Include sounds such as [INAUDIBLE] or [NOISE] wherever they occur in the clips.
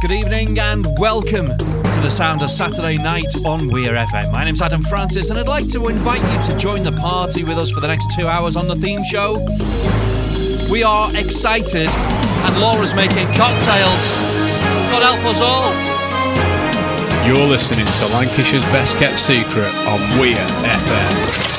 Good evening and welcome to the sound of Saturday night on Weir FM. My name's Adam Francis and I'd like to invite you to join the party with us for the next two hours on the theme show. We are excited and Laura's making cocktails. God help us all. You're listening to Lancashire's Best Kept Secret on Weir FM.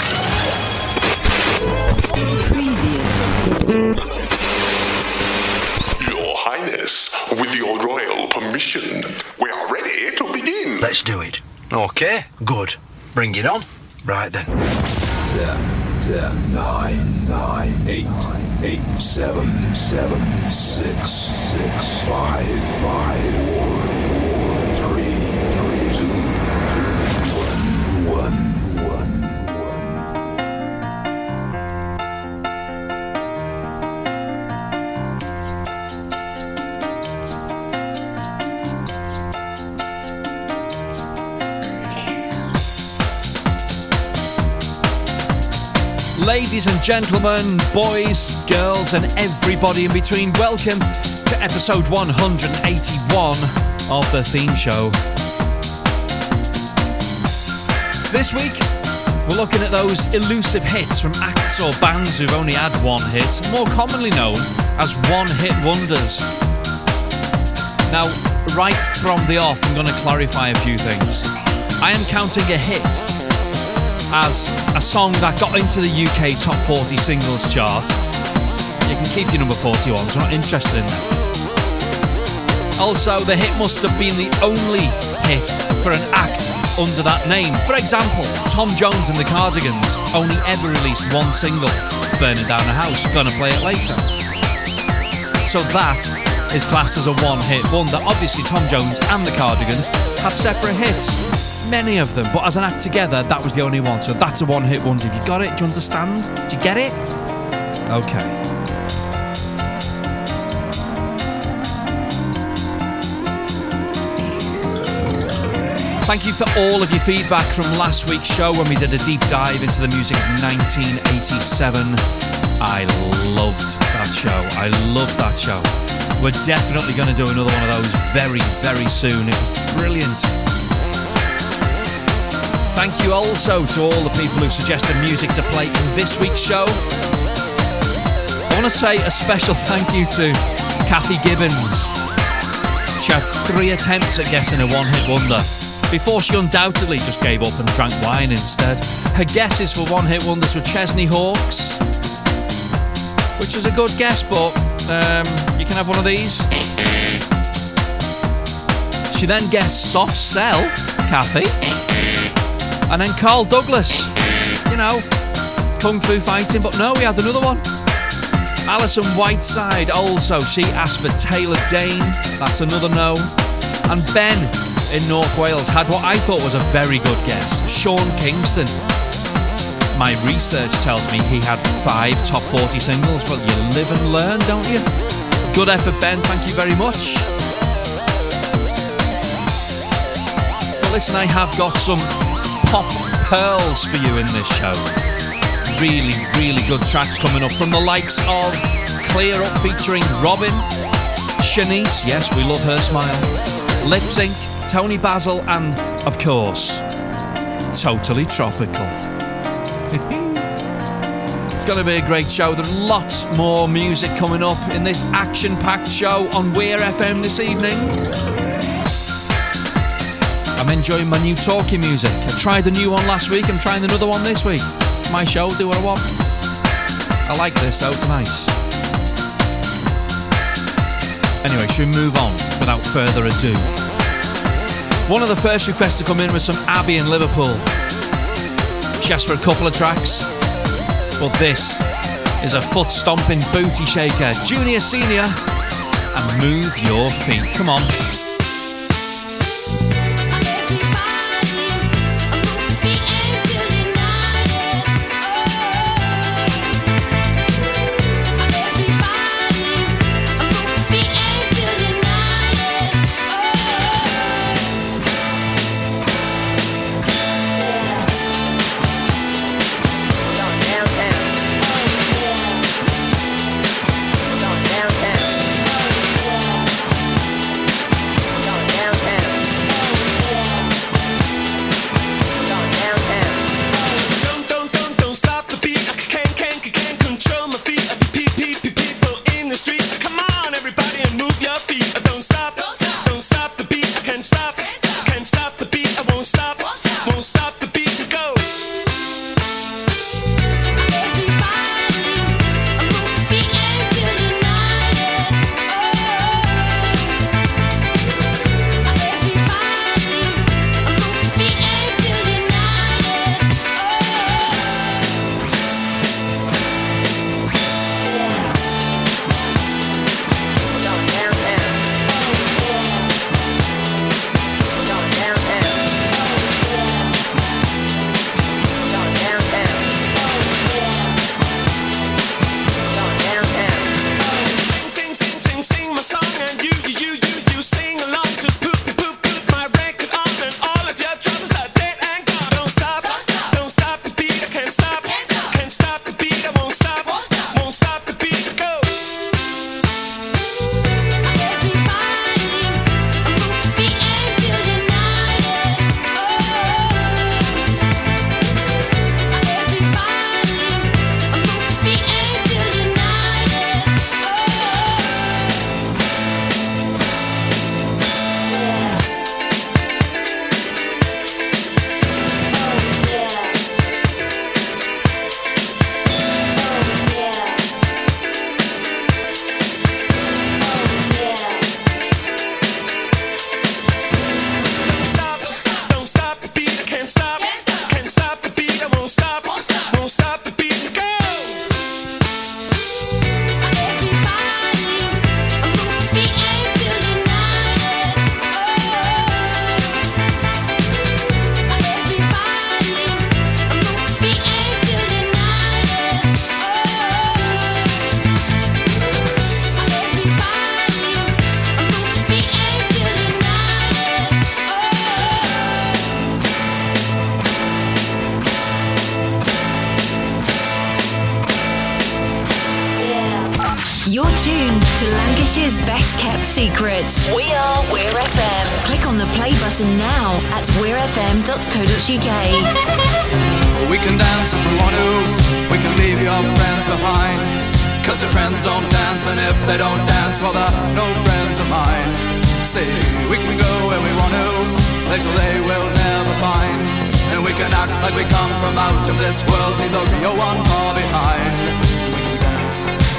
Let's do it. Okay, good. Bring it on. Right then. Ten, ten, nine, nine, eight, eight, seven, seven, six, six, five, five, four, four, three, three, two, Ladies and gentlemen, boys, girls, and everybody in between, welcome to episode 181 of the theme show. This week, we're looking at those elusive hits from acts or bands who've only had one hit, more commonly known as one hit wonders. Now, right from the off, I'm going to clarify a few things. I am counting a hit as a song that got into the UK top 40 singles chart. You can keep your number 41, so I'm not interested in that. Also, the hit must have been the only hit for an act under that name. For example, Tom Jones and the Cardigans only ever released one single, Burning Down a House, gonna play it later. So that is classed as a one hit wonder. Obviously, Tom Jones and the Cardigans have separate hits many of them, but as an act together, that was the only one. So that's a one hit wonder. Have you got it? Do you understand? Do you get it? Okay. Thank you for all of your feedback from last week's show when we did a deep dive into the music of 1987. I loved that show. I loved that show. We're definitely going to do another one of those very, very soon. It was brilliant. Thank you also to all the people who suggested music to play in this week's show. I want to say a special [LAUGHS] thank you to Kathy Gibbons. She had three attempts at guessing a one hit wonder before she undoubtedly just gave up and drank wine instead. Her guesses for one hit wonders were Chesney Hawkes, which was a good guess, but um, you can have one of these. She then guessed Soft Cell, Kathy. And then Carl Douglas, you know, kung fu fighting, but no, we had another one. Alison Whiteside also, she asked for Taylor Dayne, that's another no. And Ben in North Wales had what I thought was a very good guess Sean Kingston. My research tells me he had five top 40 singles. Well, you live and learn, don't you? Good effort, Ben. Thank you very much. But listen, I have got some pop pearls for you in this show. Really, really good tracks coming up from the likes of Kleerup featuring Robyn, Shanice, yes, we love her smile, Lipps Inc., Toni Basil, and, of course, Totally Tropical. [LAUGHS] it's going to be a great show. There's lots more music coming up in this action packed show on Weir FM this evening. I'm enjoying my new talking music. I tried the new one last week, I'm trying another one this week. My show, do what I want. I like this though, it's nice. Anyway, should we move on without further ado? One of the first requests to come in was from Abby in Liverpool. She asked for a couple of tracks, but this is a foot stomping booty shaker, junior, senior, and move your feet. Come on. Best kept secrets. We are Weir FM. Click on the play button now at weirfm.co.uk. We can dance if we want to. We can leave your friends behind. Cause your friends don't dance, and if they don't dance, well, they're no friends of mine. See, we can go where we want to, places they will never find. And we can act like we come from out of this world, leave the real one far behind. We can dance.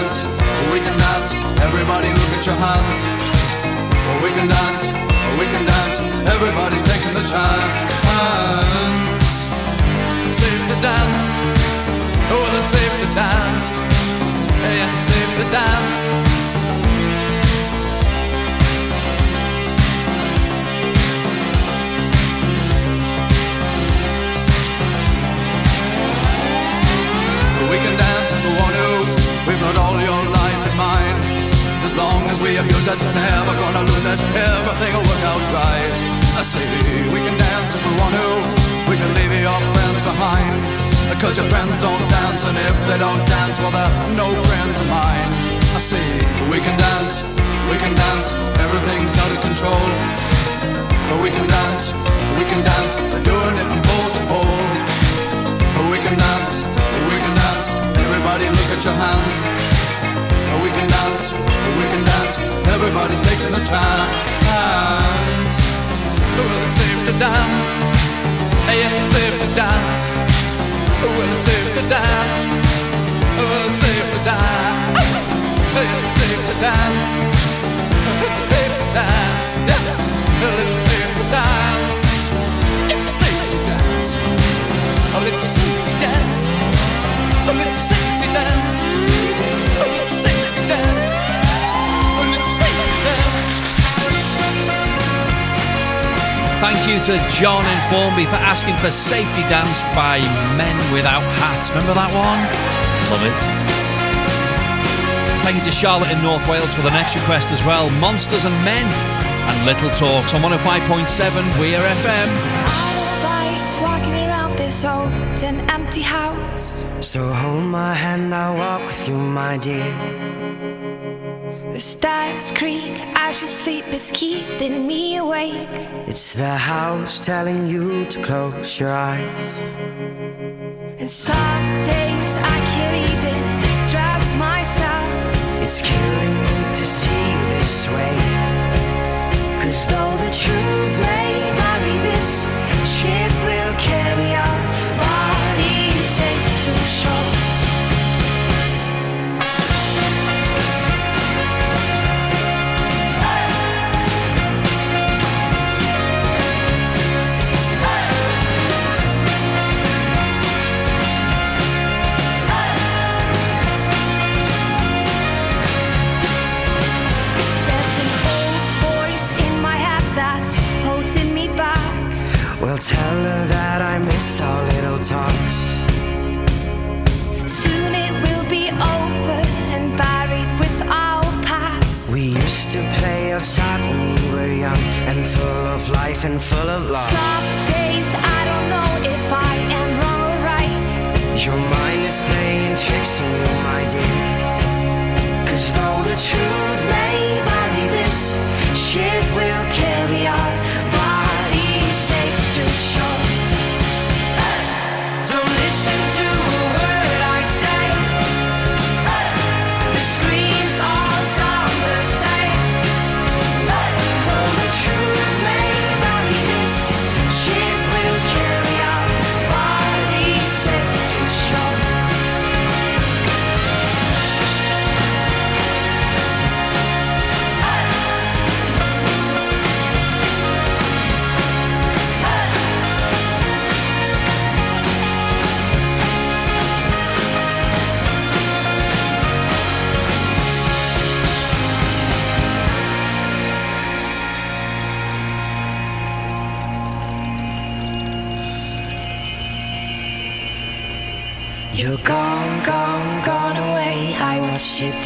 everybody look at your hands. Oh, we can dance, oh, we can dance, everybody's taking the chance. Safe to dance, oh, it's safe to dance. Yes, safe to dance. Abuse it, never gonna lose it. Everything will work out right. I say we can dance if we want to. We can leave your friends behind. Because your friends don't dance, and if they don't dance, well, they're no friends of mine. I say we can dance, we can dance. Everything's out of control. But we can dance, we can dance. We're doing it from pole to pole. But We can dance, we can dance. Everybody look at your hands. We can dance, we can dance. Everybody's taking a chance. Well, it's safe to dance. Ah, yes, it's safe to dance. Well, it's safe to dance. Well, it's safe to dance. Ah, yes, it's safe to dance. It's safe to dance. Yeah. Thank you to John in Formby for asking for Safety Dance by Men Without Hats. Remember that one? Love it. Thank you to Charlotte in North Wales for the next request as well. Monsters and Men and Little Talks on 105.7 Weir FM. like walking around this old and empty house. So hold my hand, I'll walk with you, my dear. The stars creak as you sleep, it's keeping me awake. It's the house telling you to close your eyes. And some days I can't even trust myself. It's killing me to see you this way. Cause though the truth may vary, this ship will carry our bodies safe to shore. Of life and full of love. Some days I don't know if I am wrong or right. Your mind is playing tricks on you, my dear. Cause though the truth may vary, this ship will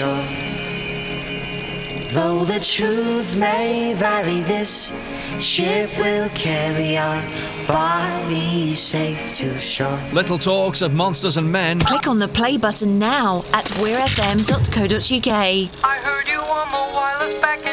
sure. Though the truth may vary, this ship will carry our body safe to shore. Little Talks of Monsters and Men. Click on the play button now at weirfm.co.uk. I heard you on the wireless back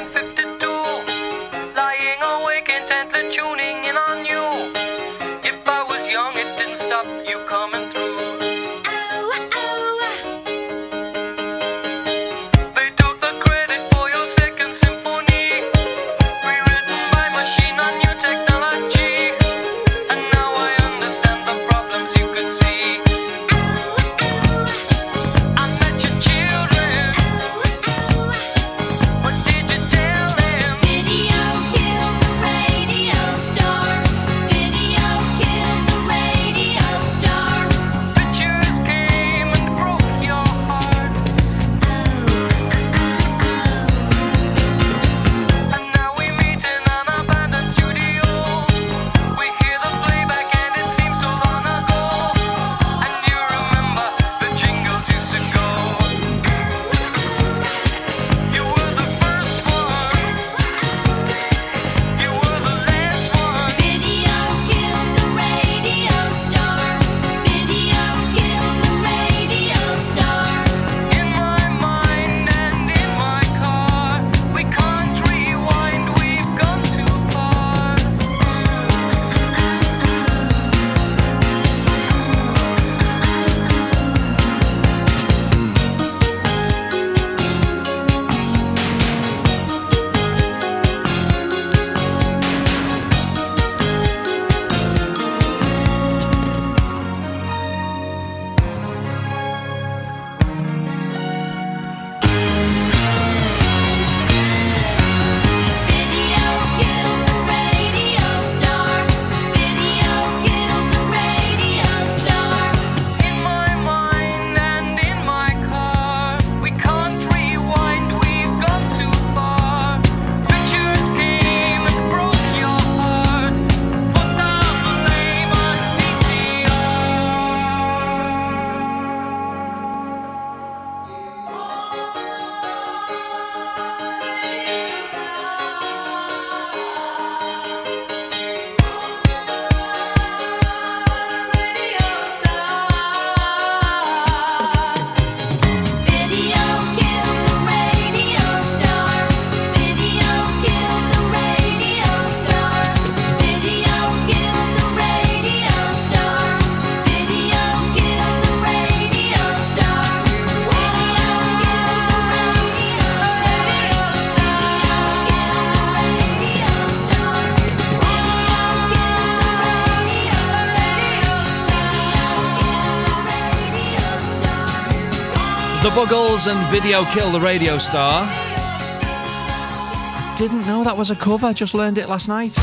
Buggles and Video Kill the Radio Star. I didn't know that was a cover, just learned it last night.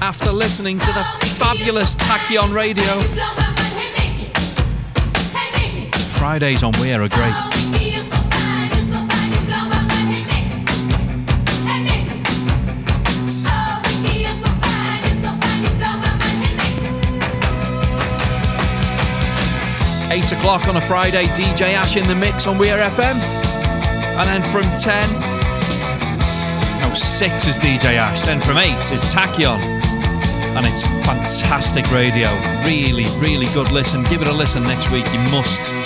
After listening to the fabulous Tachyon Radio. Fridays on We Are Great. 8 o'clock on a Friday, DJ Ash in the mix on Weir FM. And then from 10, no, 6 is DJ Ash. Then from 8 is Tachyon. And it's fantastic radio. Really, really good listen. Give it a listen next week. You must.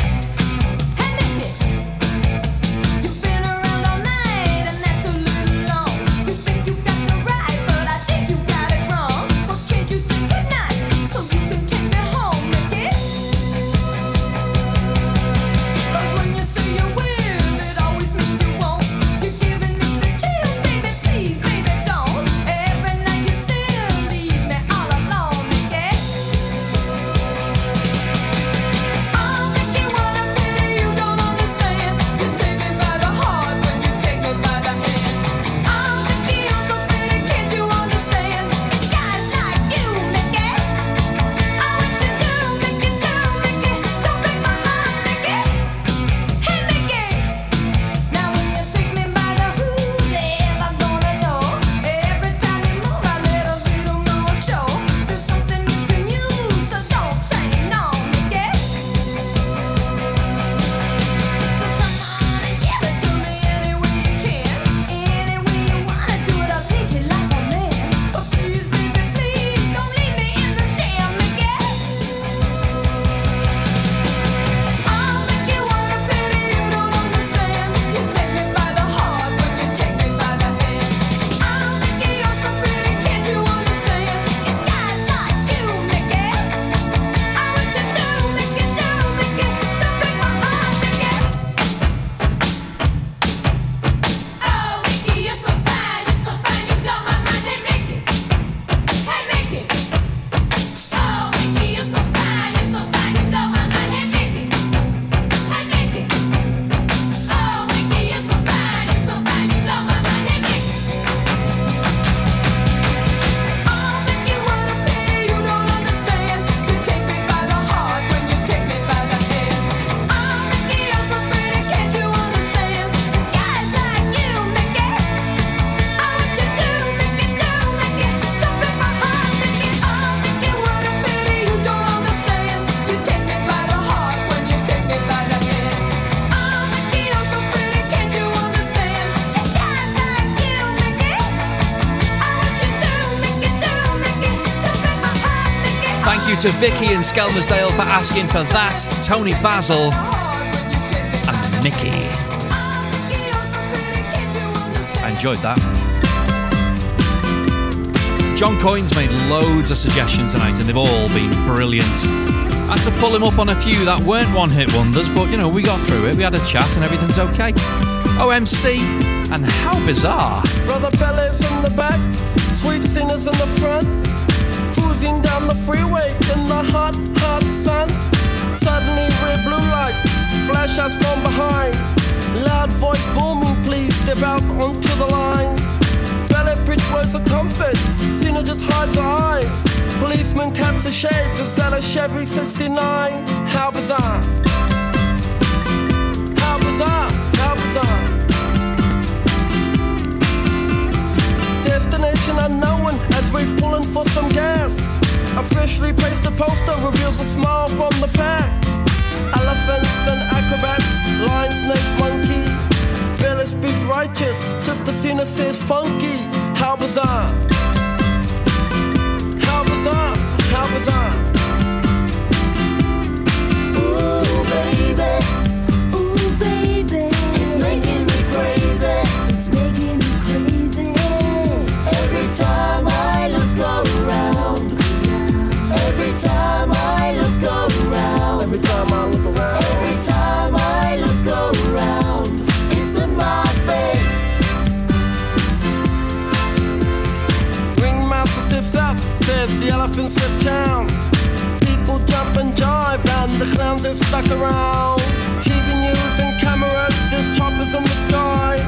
Vicky and Skelmersdale for asking for that. Toni Basil and Mickey. I enjoyed that. John Coyne's made loads of suggestions tonight and they've all been brilliant. I had to pull him up on a few that weren't one hit wonders, but you know, we got through it. We had a chat and everything's okay. OMC and how bizarre. Brother Pele's in the back, sweet singers in the front. Cruising down the freeway in the hot, hot sun. Suddenly, red blue lights flash us from behind. Loud voice booming, please step out onto the line. Ballet bridge words of comfort, Zina just hides her eyes. Policeman taps the shades, is that a Chevy 69? How bizarre! How bizarre! How bizarre! Destination unknown as we're pulling for some gas. Officially placed a poster reveals a smile from the pack. Elephants and acrobats, lion, snakes, monkey. Pele speaks righteous, Sister Zina says funky. How bizarre! Stuck around. TV news and cameras, there's choppers in the sky.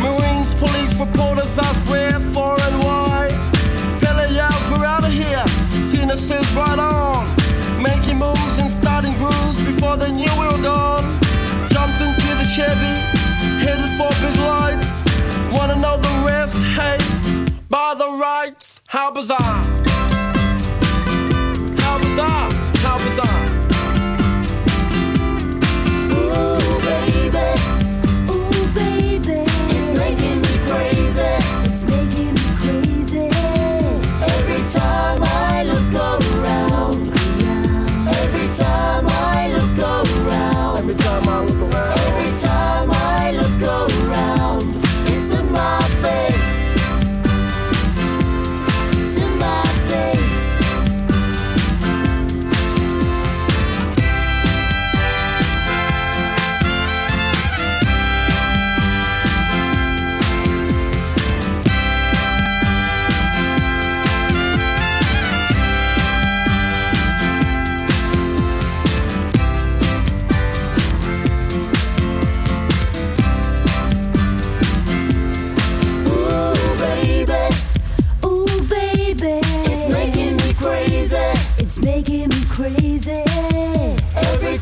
Marines, police, reporters ask where, for, and why. Pele yells, we're out of here. Zina says, right on. Making moves and starting grooves before they knew we were gone. Jumped into the Chevy, headed for big lights. Wanna know the rest? Hey, by the rights. How bizarre!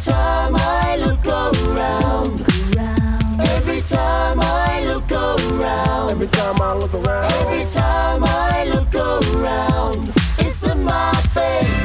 time I look around, every time I look around, every time I look around, every time I look around, it's in my face.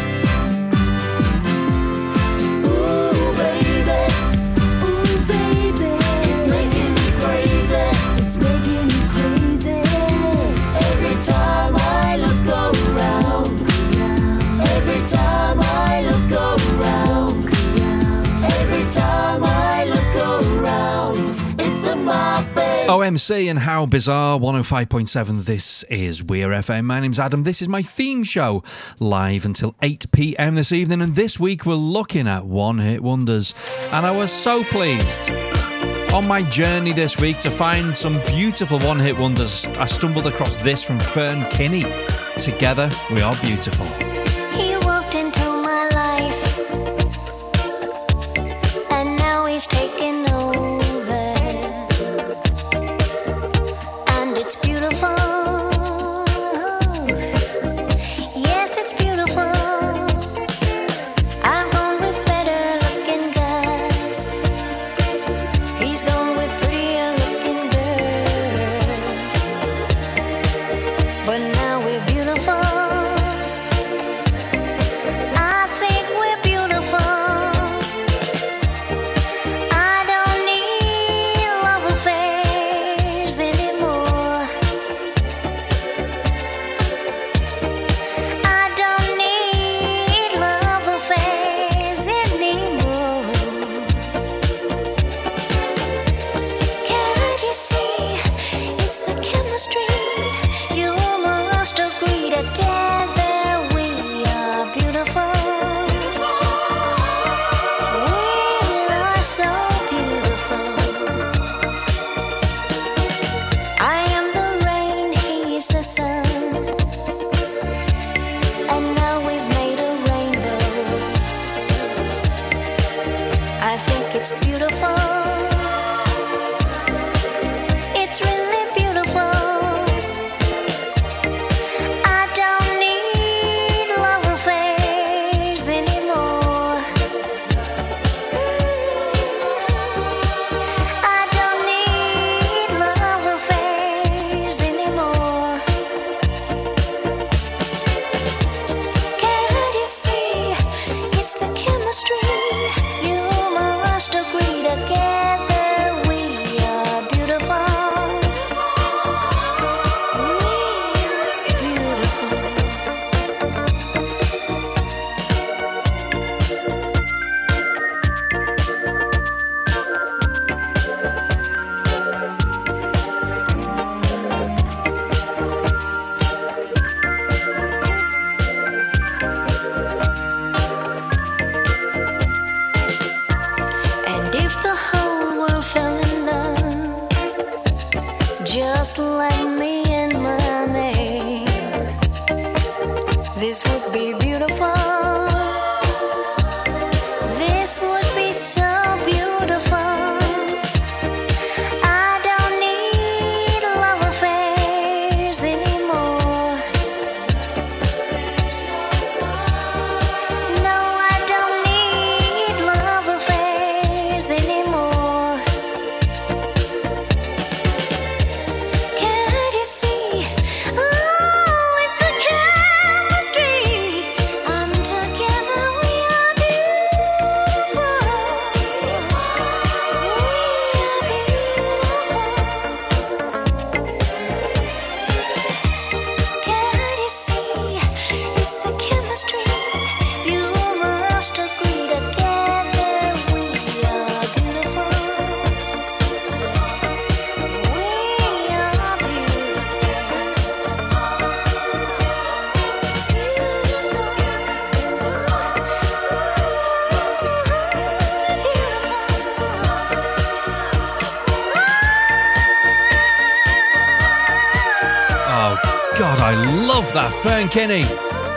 OMC and how bizarre 105.7 this is. Weir FM. My name's Adam. This is my theme show live until 8 pm this evening. And this week we're looking at one hit wonders. And I was so pleased on my journey this week to find some beautiful one hit wonders. I stumbled across this from Fern Kinney. Together we are beautiful.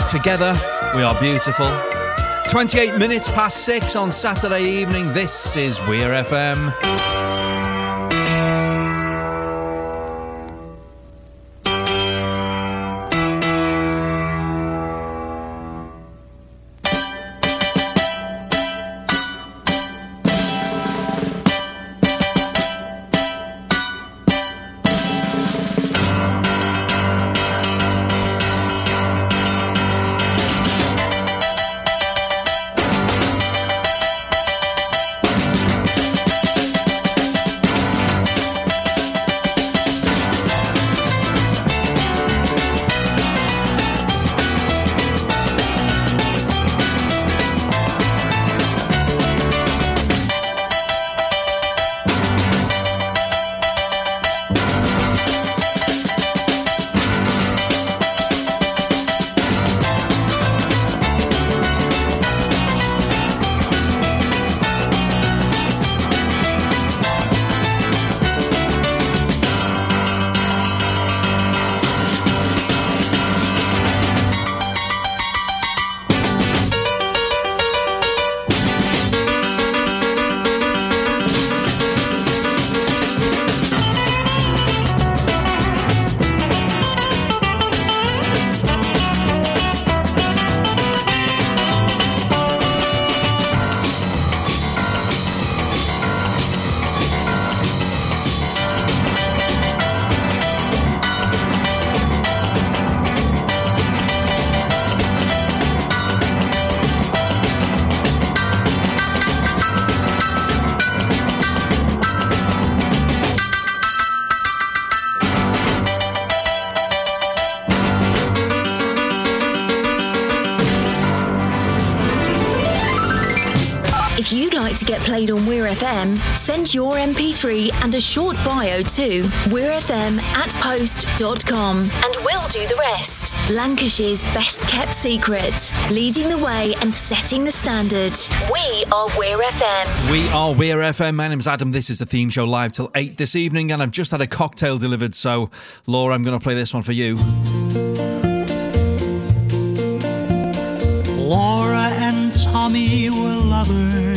Together, we are beautiful. 28 minutes past six on Saturday evening. This is Weir FM. Get played on Weir FM, send your MP3 and a short bio to weirfm at post.com and we'll do the rest. Lancashire's best kept secret, leading the way and setting the standard. We are Weir FM. We are Weir FM. My name's Adam. This is the theme show live till 8 this evening, and I've just had a cocktail delivered. So, Laura, I'm going to play this one for you. Laura and Tommy were lovers.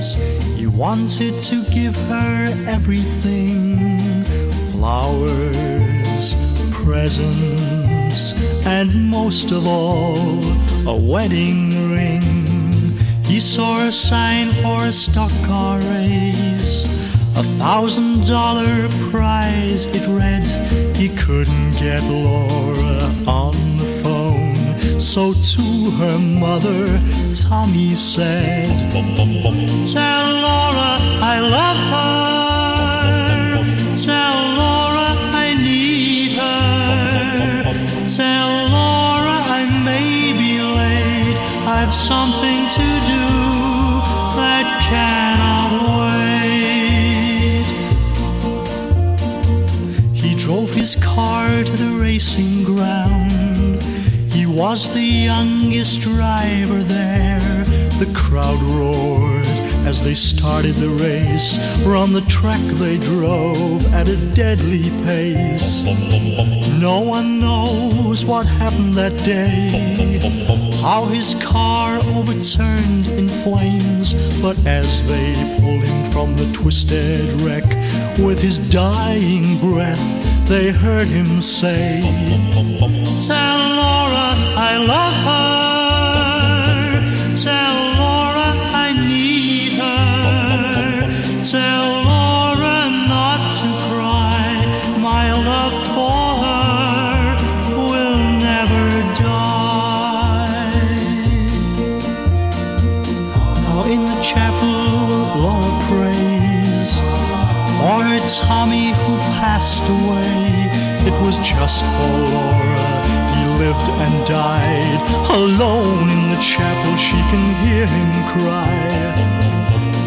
He wanted to give her everything flowers, presents, and most of all, a wedding ring. He saw a sign for a stock car race. A thousand dollar prize, it read. He couldn't get Laura on. So to her mother, Tommy said, Tell Laura I love her. Tell Laura I need her. Tell Laura I may be late. I've something to do that cannot wait. He drove his car to the racing ground. Was the youngest driver there. The crowd roared as they started the race. From the track they drove at a deadly pace. No one knows what happened that day. How his car overturned in flames. But as they pulled him from the twisted wreck, with his dying breath, they heard him say, Tell Laura I love her. Tell for Laura. He lived and died alone in the chapel. She can hear him cry.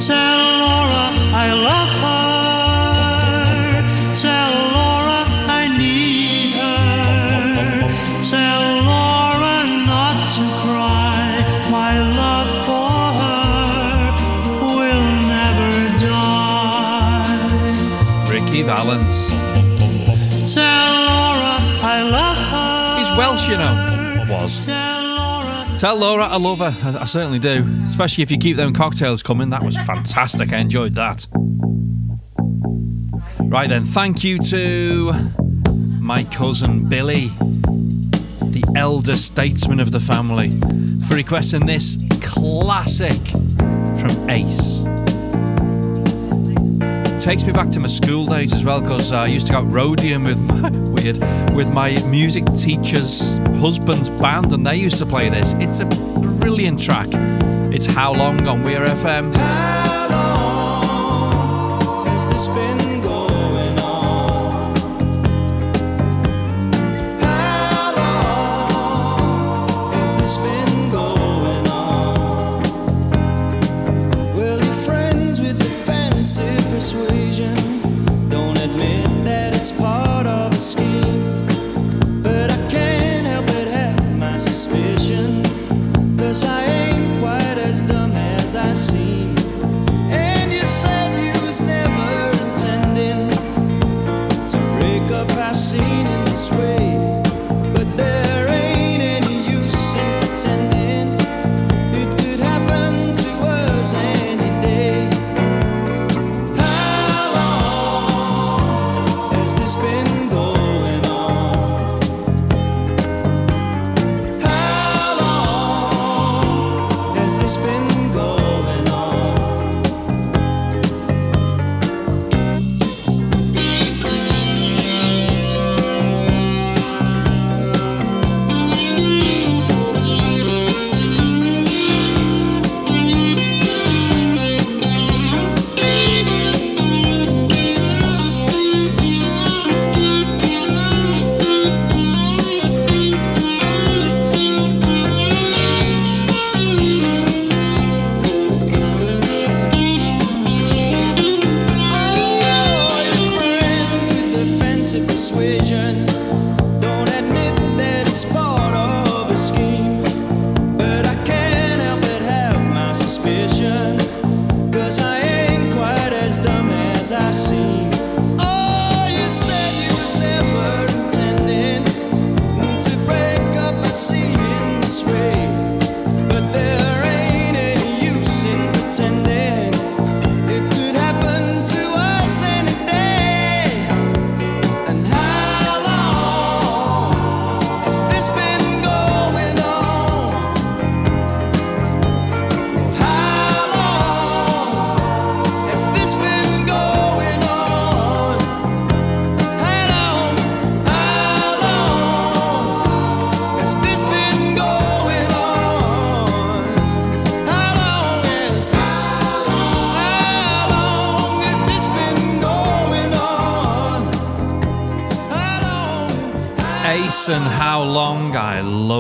Tell Laura I love her. Tell Laura I need her. Tell Laura not to cry. My love for her will never die. Ricky Valance. You know. Or was. Tell Laura I love her. I, I certainly do. Especially if you keep them cocktails coming. That was fantastic. I enjoyed that. Right then, thank you to my cousin Billy, the elder statesman of the family, for requesting this classic from Ace. Takes me back to my school days as well because I used to go roadieing with [LAUGHS] my, weird with my music teacher's husband's band and they used to play this. It's a brilliant track. It's How Long on Weir FM.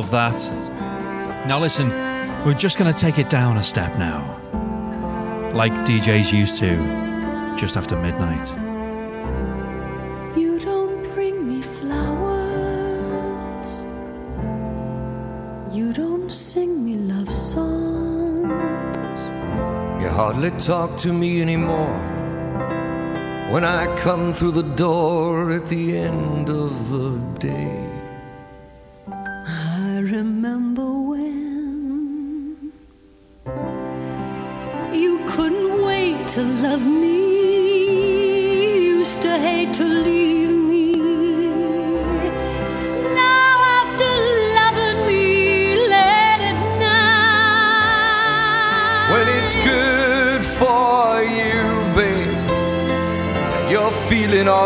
Love that. Now, listen, we're just going to take it down a step now. Like DJs used to, just after midnight. You don't bring me flowers. You don't sing me love songs. You hardly talk to me anymore when I come through the door at the end of the day.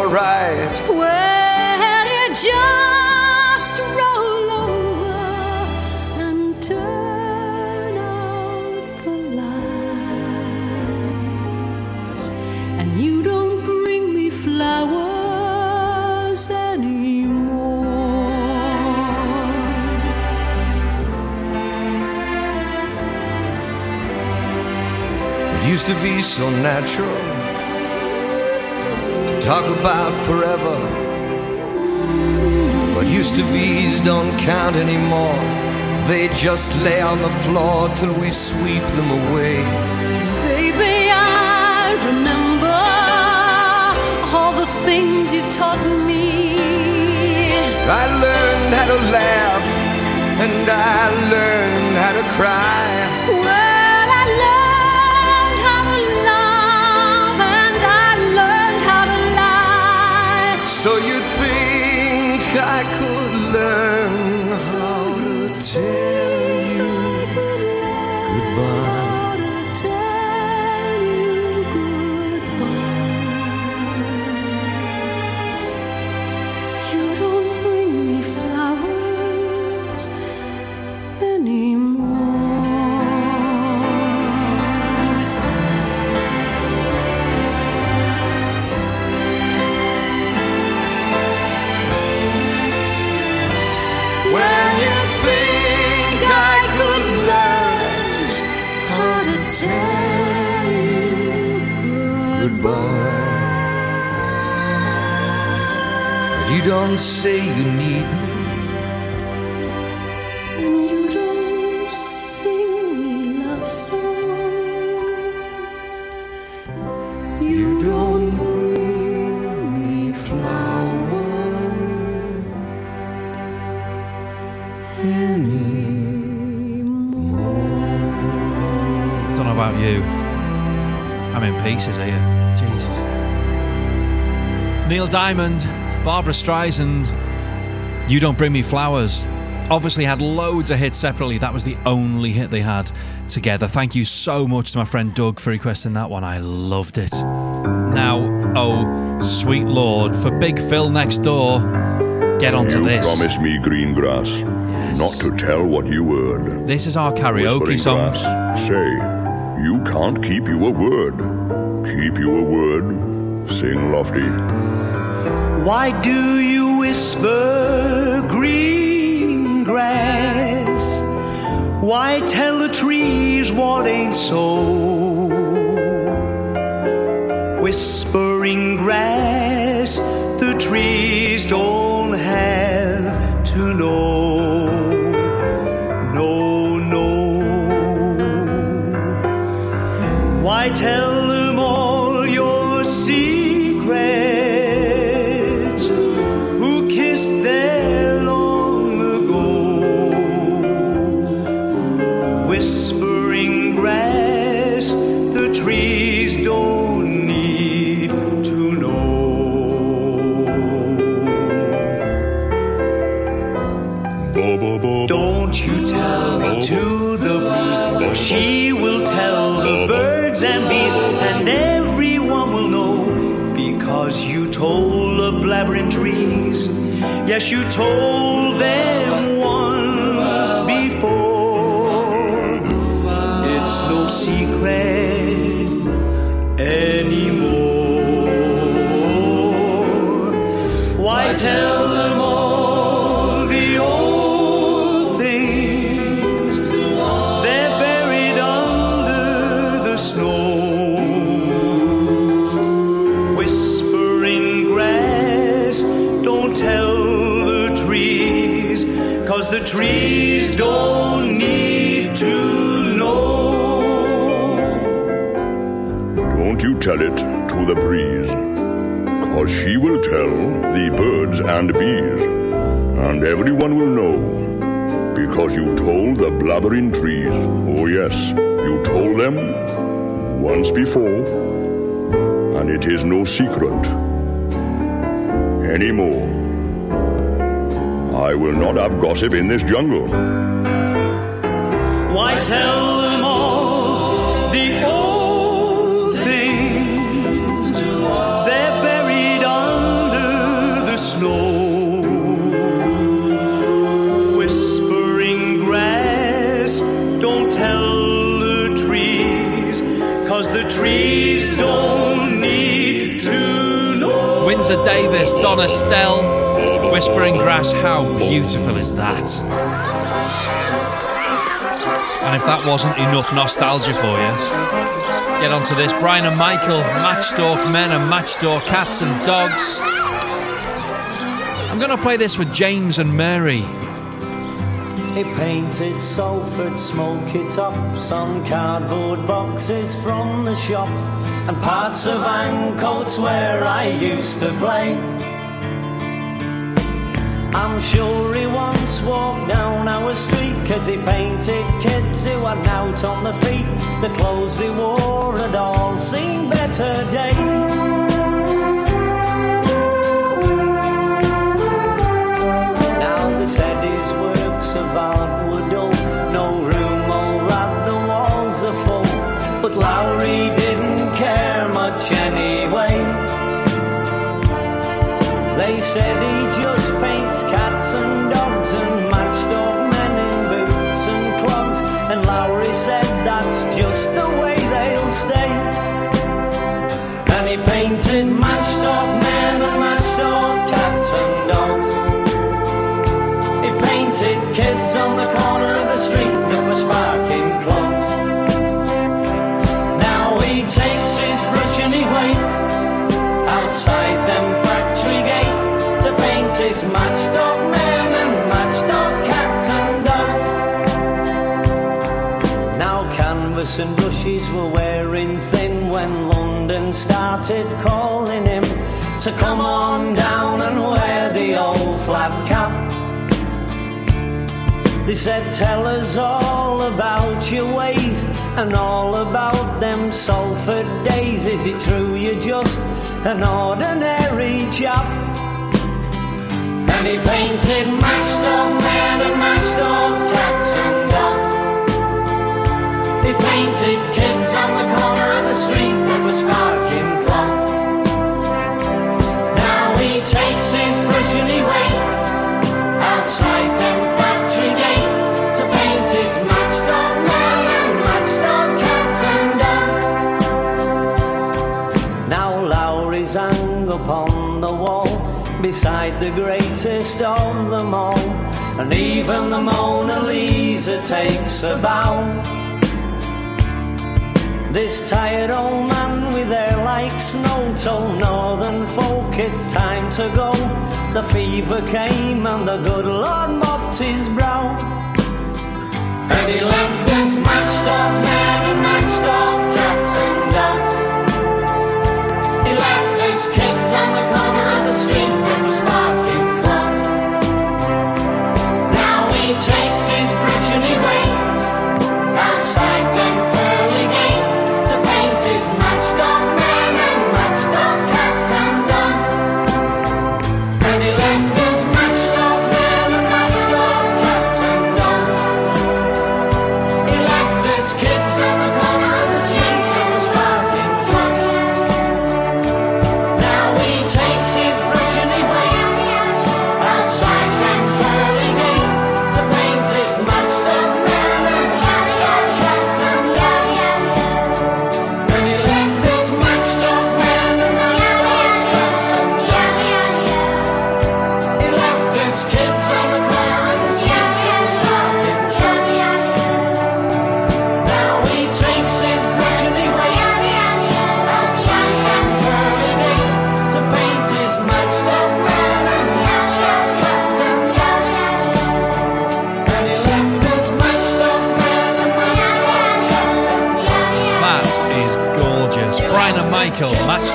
Alright. well, you just roll over and turn out the lights, and you don't bring me flowers anymore. It used to be so natural talk about forever. But used to be's don't count anymore. They just lay on the floor till we sweep them away. Baby, I remember all the things you taught me. I learned how to laugh and I learned how to cry. Well, So you think I could learn how to tell don't say you need me. And you don't sing me love songs. You don't bring me flowers Don't know about you. I'm in pieces here. Jesus. Neil Diamond, Barbra Streisand, You Don't Bring Me Flowers. Obviously had loads of hits separately. That was the only hit they had together. Thank you so much to my friend Doug for requesting that one. I loved it. Now, oh, sweet lord, for Big Phil next door, get onto you this. Promise me green grass, not to tell what you heard. This is our karaoke Whispering song. grass, say, you can't keep you a word. Keep you a word. Sing lofty. Why do you whisper green grass? Why tell the trees what ain't so? Whispering grass, the trees don't have to know. No, no. Why tell the blabbering trees. Yes, you told them once tell it to the breeze, cause she will tell the birds and bees, and everyone will know, because you told the blabbering trees. Oh, yes, you told them once before, and it is no secret anymore. I will not have gossip in this jungle. Why tell Davies, Don Estelle, Whispering Grass. How beautiful is that? And if that wasn't enough nostalgia for you, get onto this. Brian and Michael, Matchstalk Men and Matchstalk Cats and Dogs. I'm going to play this for James and Mary. He painted Salford smoky tops on cardboard boxes from the shops and parts of Ancoats where I used to play. I'm sure he once walked down our street cause he painted kids who were out on the feet. The clothes they wore had all seen better days. Now they said his works of art brushes were wearing thin when London started calling him to come on down and wear the old flat cap. They said, Tell us all about your ways and all about them Salford days. Is it true you're just an ordinary chap? And he painted matched men and matched up cats. Painted kids on the corner of the street that. Now he takes his brush and he waits outside them factory gates to paint his and and. Now Lowry's hung upon the wall beside the greatest of them all, and even the Mona Lisa takes a bow. This tired old man with hair like snow told northern folk it's time to go. The fever came and the good Lord mopped his brow. And he left his matched up men and matched up cats and dogs.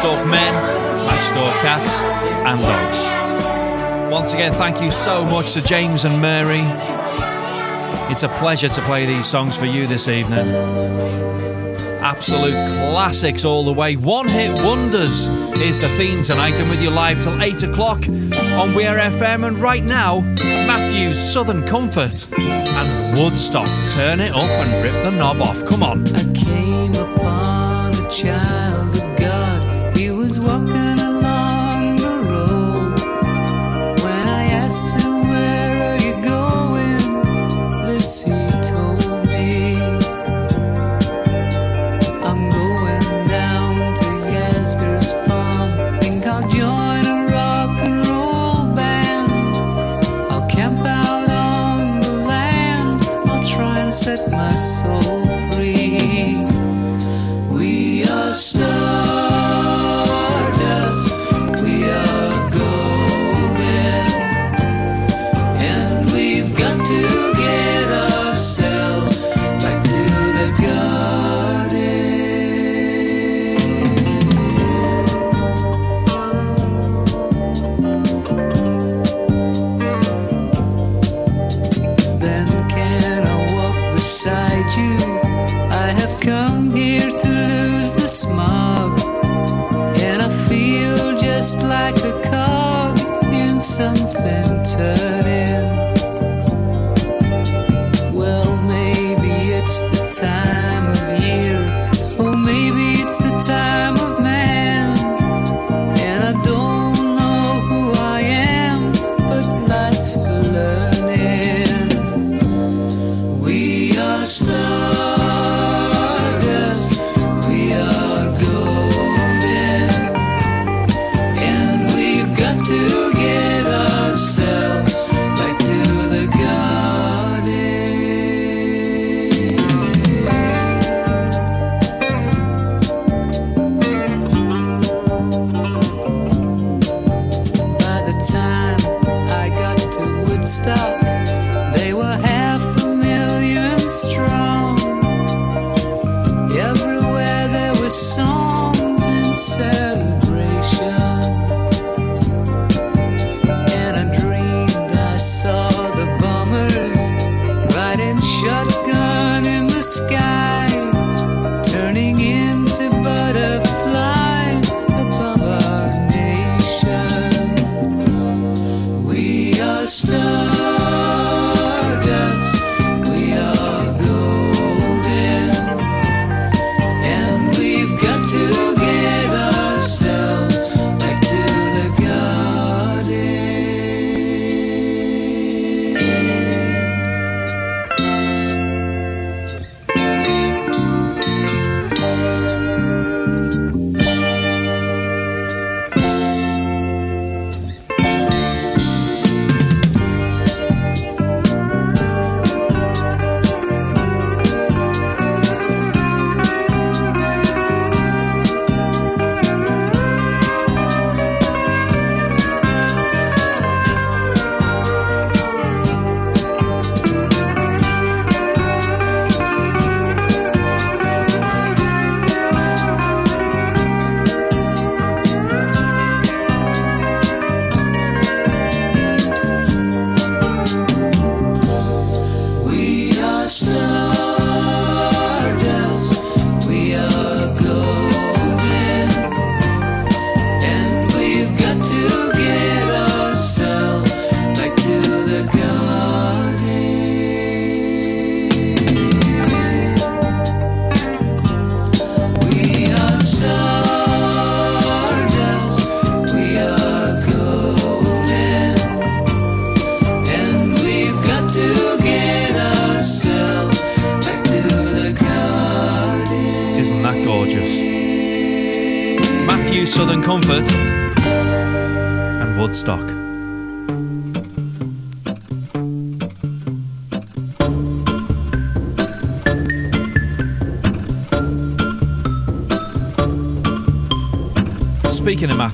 Matchstalk men, Matchstalk cats, and dogs. Once again, thank you so much to James and Mary. It's a pleasure to play these songs for you this evening. Absolute classics all the way. One hit wonders is the theme tonight. and with you live till 8 o'clock on Weir FM. And right now, Matthew's Southern Comfort and Woodstock. Turn it up and rip the knob off. Come on. I came upon a child. just like a cog in something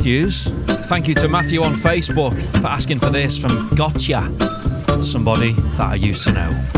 Thank you to Matthew on Facebook for asking for this from Gotye, somebody that I used to know.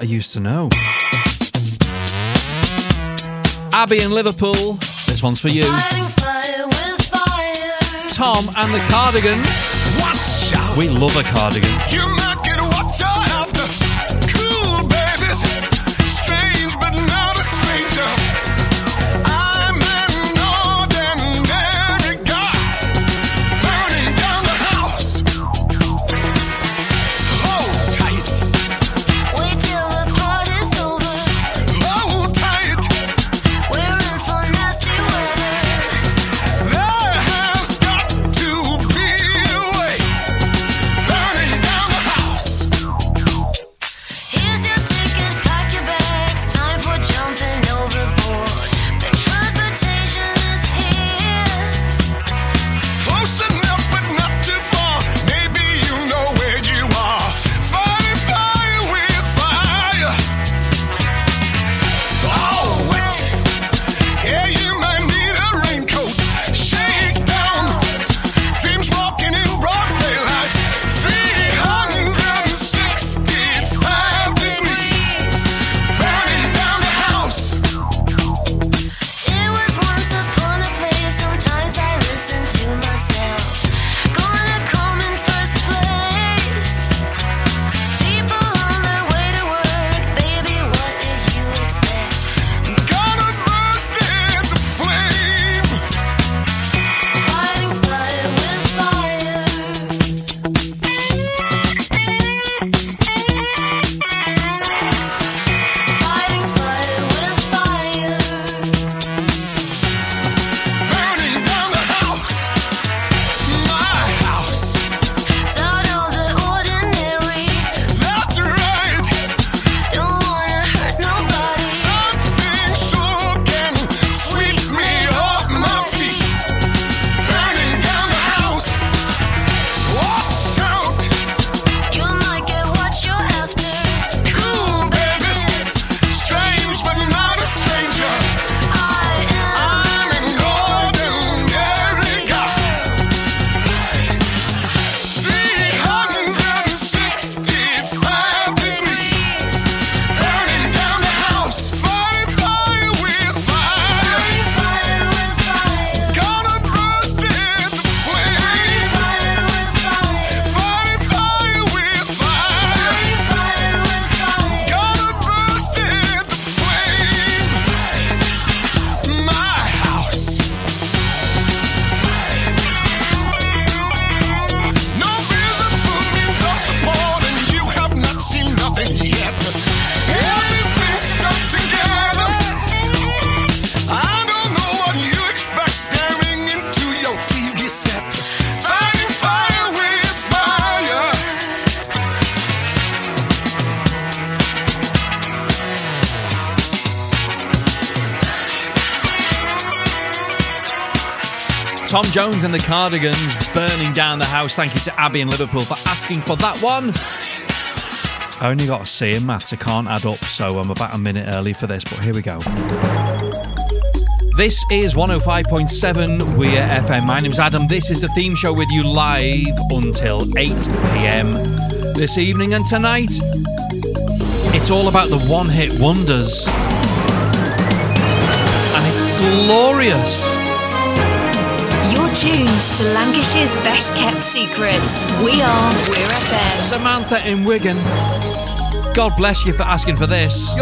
I used to know. Abby in Liverpool, this one's for you. Tom and the Cardigans. What? We love a cardigan. And the Cardigans burning down the house. Thank you to Abby in Liverpool for asking for that one. I only got a C in maths, I can't add up, so I'm about a minute early for this, but here we go. This is 105.7 Weir FM. My name's Adam. This is the theme show with you live until 8 pm this evening and tonight. It's all about the one hit wonders. And it's glorious. You're tuned to Lancashire's best kept secrets. We are Weir FM. Samantha in Wigan. God bless you for asking for this.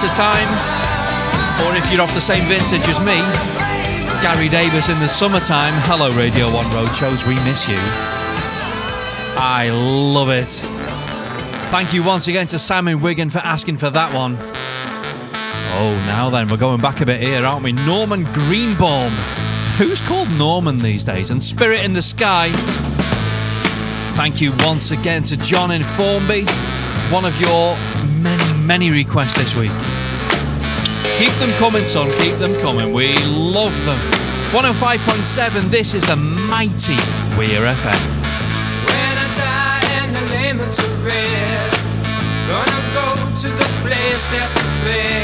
Waste of time. Or if you're off the same vintage as me, Gary Davies in the summertime. Hello, Radio 1 Roadshows, we miss you. I love it. Thank you once again to Sam in Wigan for asking for that one. Oh, now then, we're going back a bit here, aren't we? Norman Greenbaum. Who's called Norman these days? And Spirit in the Sky. Thank you once again to John in Formby, one of your many, many requests this week. Keep them coming, son, keep them coming. We love them. 105.7, this is the mighty Weir FM. To the place that's the best.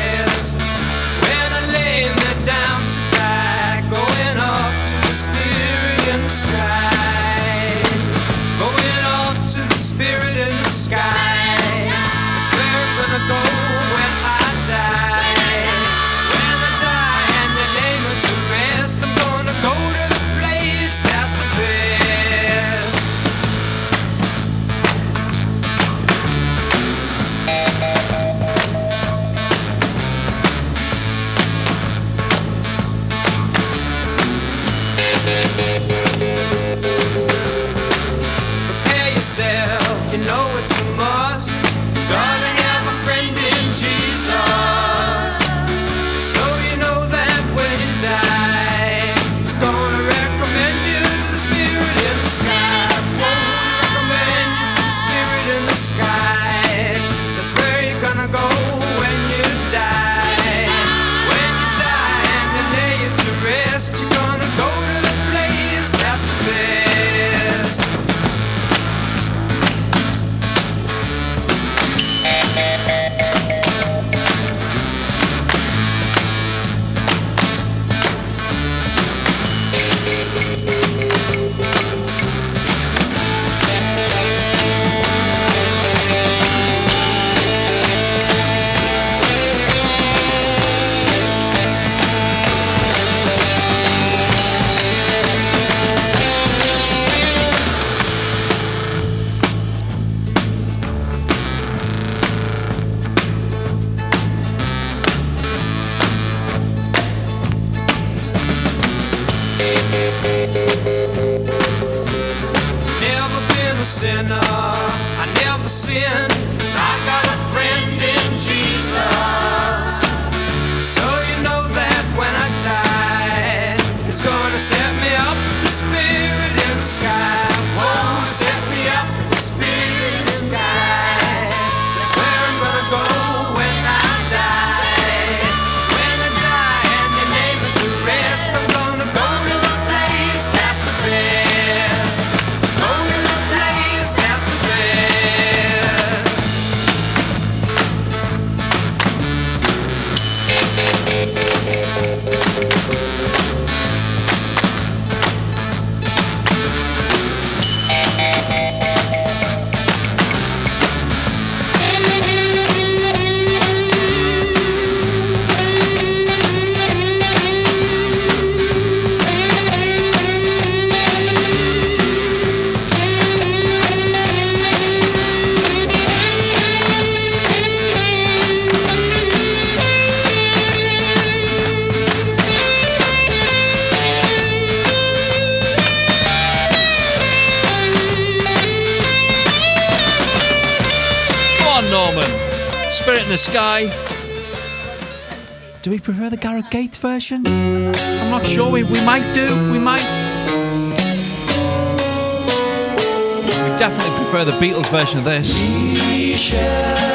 Version? I'm not sure. We, we might do. We might. We definitely prefer the Beatles version of this.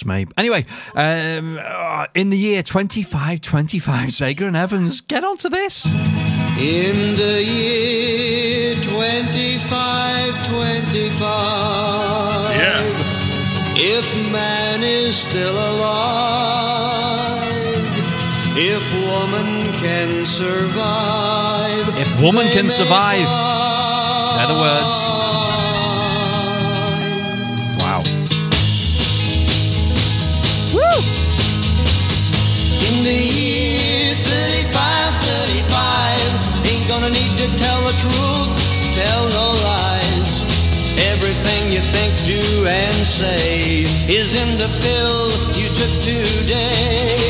that's me. Anyway, um, uh, in the year 2525, Zager and Evans, get on to this. In the year 2525, yeah. if man is still alive, if woman can survive, if woman can survive, In other words. and save is in the pill you took today.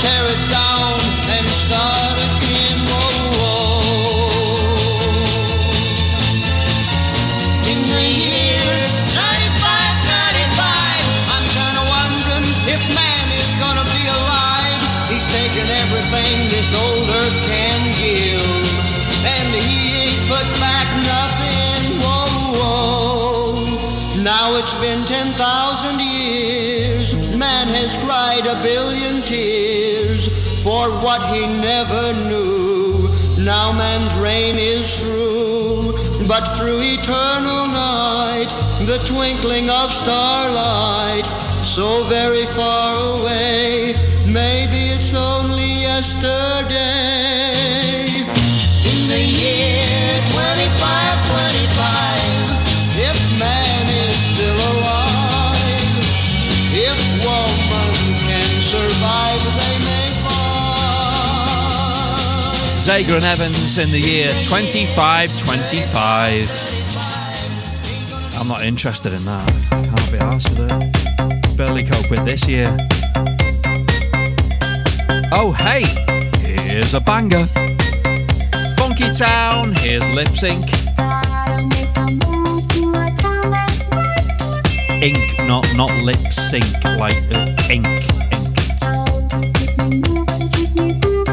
tear it down and start again. Whoa, whoa. In the year 9595, I'm kinda wondering if man is gonna be alive. He's taken everything this old earth can give, and he ain't put back nothing. Whoa, whoa. Now it's been 10,000 years. Man has cried a billion tears what he never knew. Now man's reign is through, but through eternal night, the twinkling of starlight, so very far away, maybe it's only yesterday. Zager and Evans in the year 2525. I'm not interested in that. Can't be arsed with it. Barely cope with this year. Oh, hey, here's a banger. Funky Town, here's Lip Sync. Ink, not not lip sync, like uh, ink. Gotta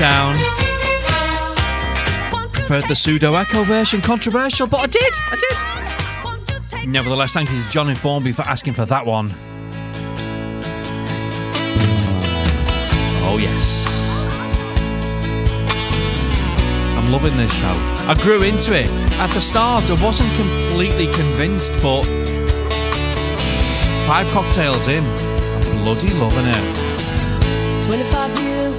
down. Preferred the pseudo echo version, controversial, but I did, I did. Nevertheless, thank you to John in Formby for asking for that one. Oh, yes. I'm loving this show. I grew into it. At the start, I wasn't completely convinced, but five cocktails in, I'm bloody loving it. 25 years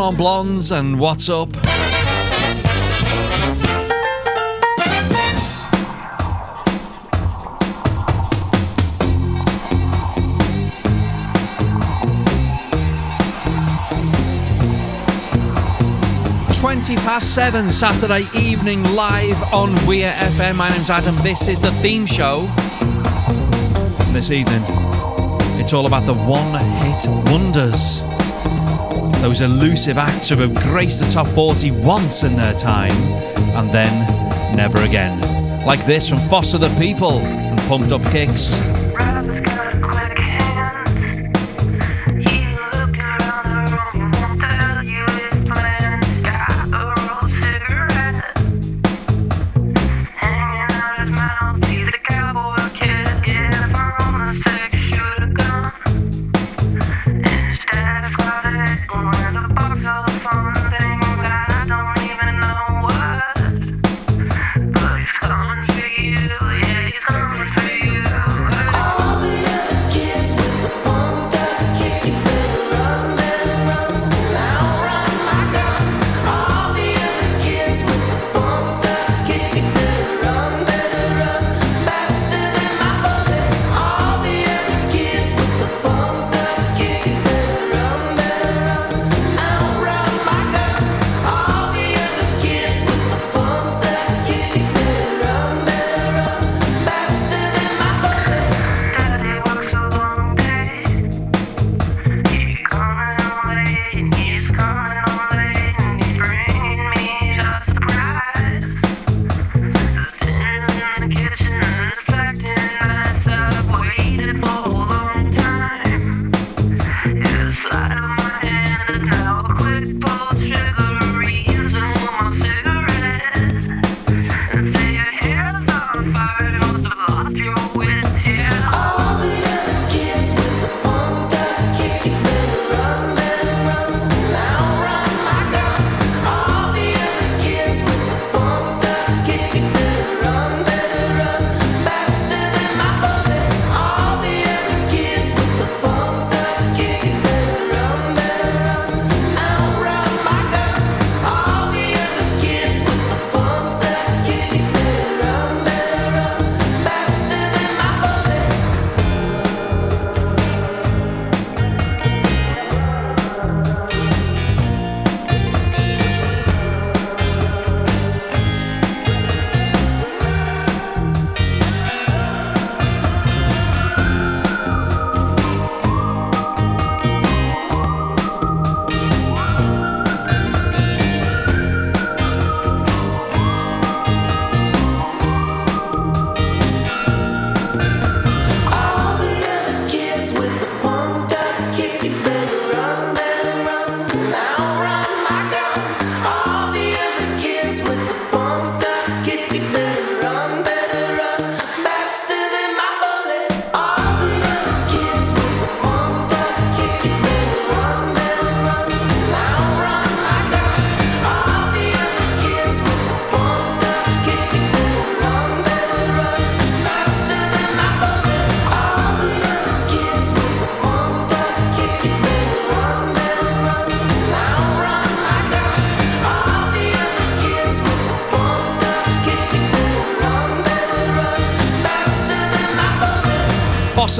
On Blondes and What's Up. Twenty past seven Saturday evening live on Weir FM. My name's Adam. This is the theme show. This evening, it's all about the one hit wonders. Those elusive acts who have graced the top 40 once in their time and then never again. Like this from Foster the People and Pumped Up Kicks.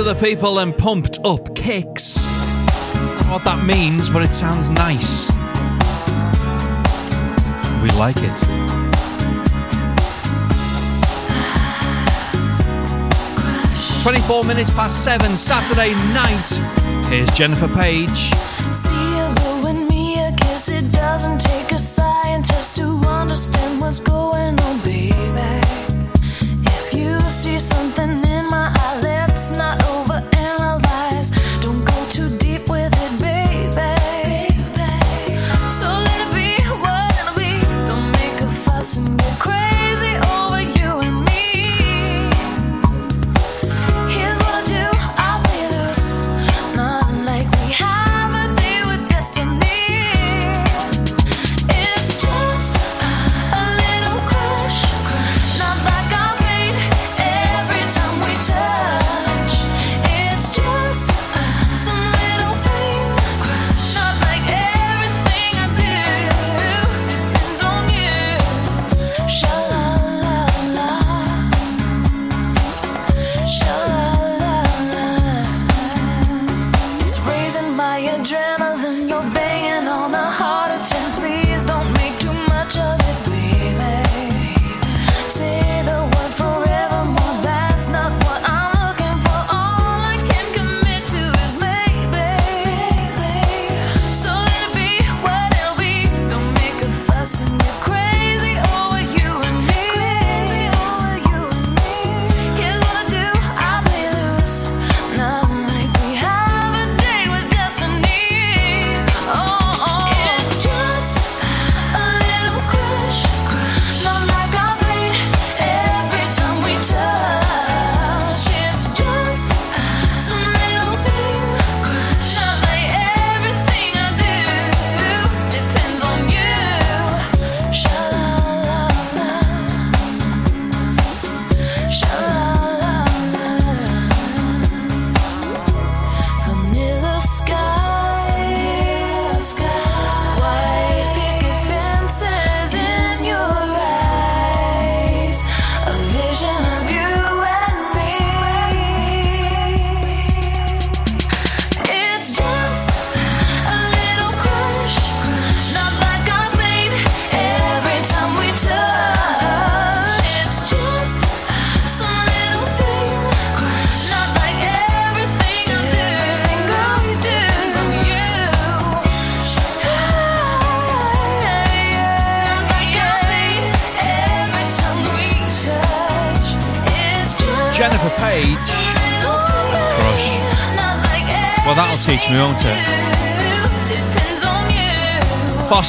The People and Pumped Up Kicks. I don't know what that means, but it sounds nice. We like it. 24 minutes past 7 Saturday night. Here's Jennifer Page.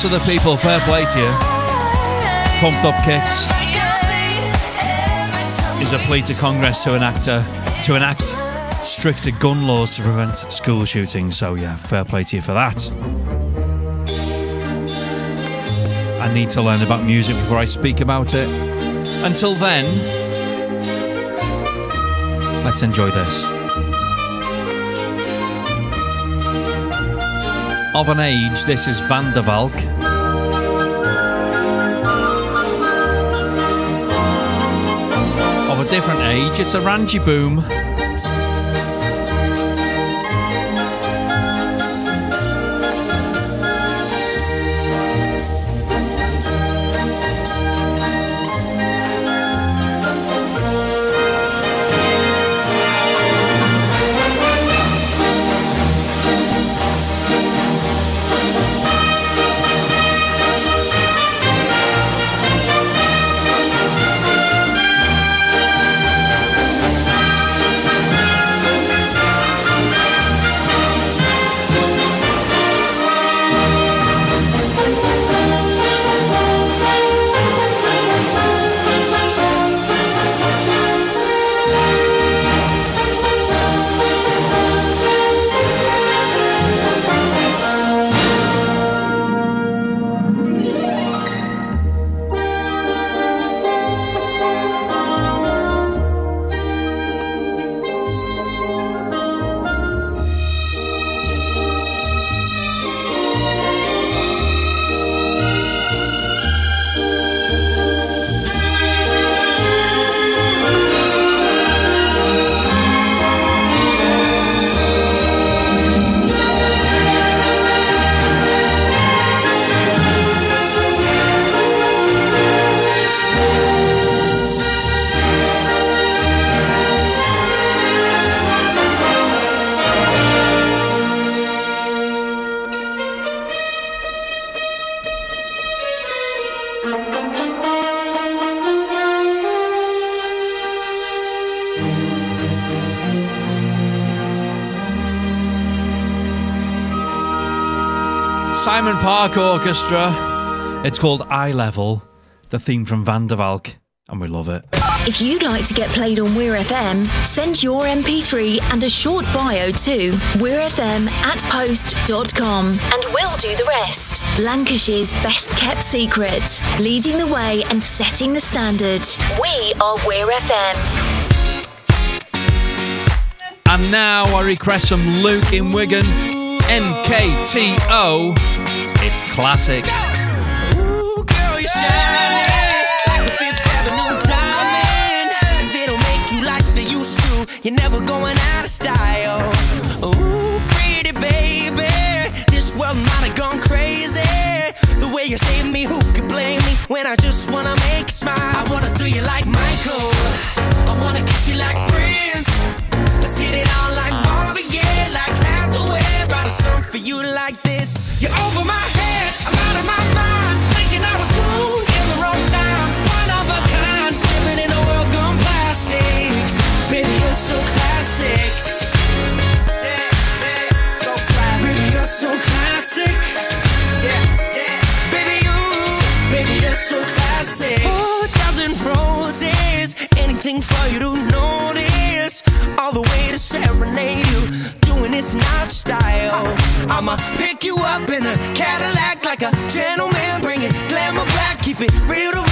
Foster the people, fair play to you. Pumped up kicks is a plea to Congress to enact a, to enact stricter gun laws to prevent school shootings. So yeah, fair play to you for that. I need to learn about music before I speak about it. Until then, let's enjoy this. Of an age, this is Van der Valk. A different age, it's a Ranji Boom. Orchestra. It's called Eye Level, the theme from Van der Valk, and we love it. If you'd like to get played on Weir FM, send your MP3 and a short bio to weirfm at post.com and we'll do the rest. Lancashire's best kept secret, leading the way and setting the standard. We are Weir FM. And now I request some Luke in Wigan, MKTO. It's classic. You're never going out of style. Ooh, pretty baby, this world might have gone crazy. The way you me, who could blame me when I just wanna make you smile? I wanna throw you like Michael. For you to notice. All the way to serenade you, doing it's not style. I'ma pick you up in a Cadillac like a gentleman, bring it glamour back, keep it real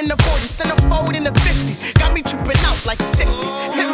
In the 40s, centerfold in the 50s. Got me tripping out like 60s. Hippies,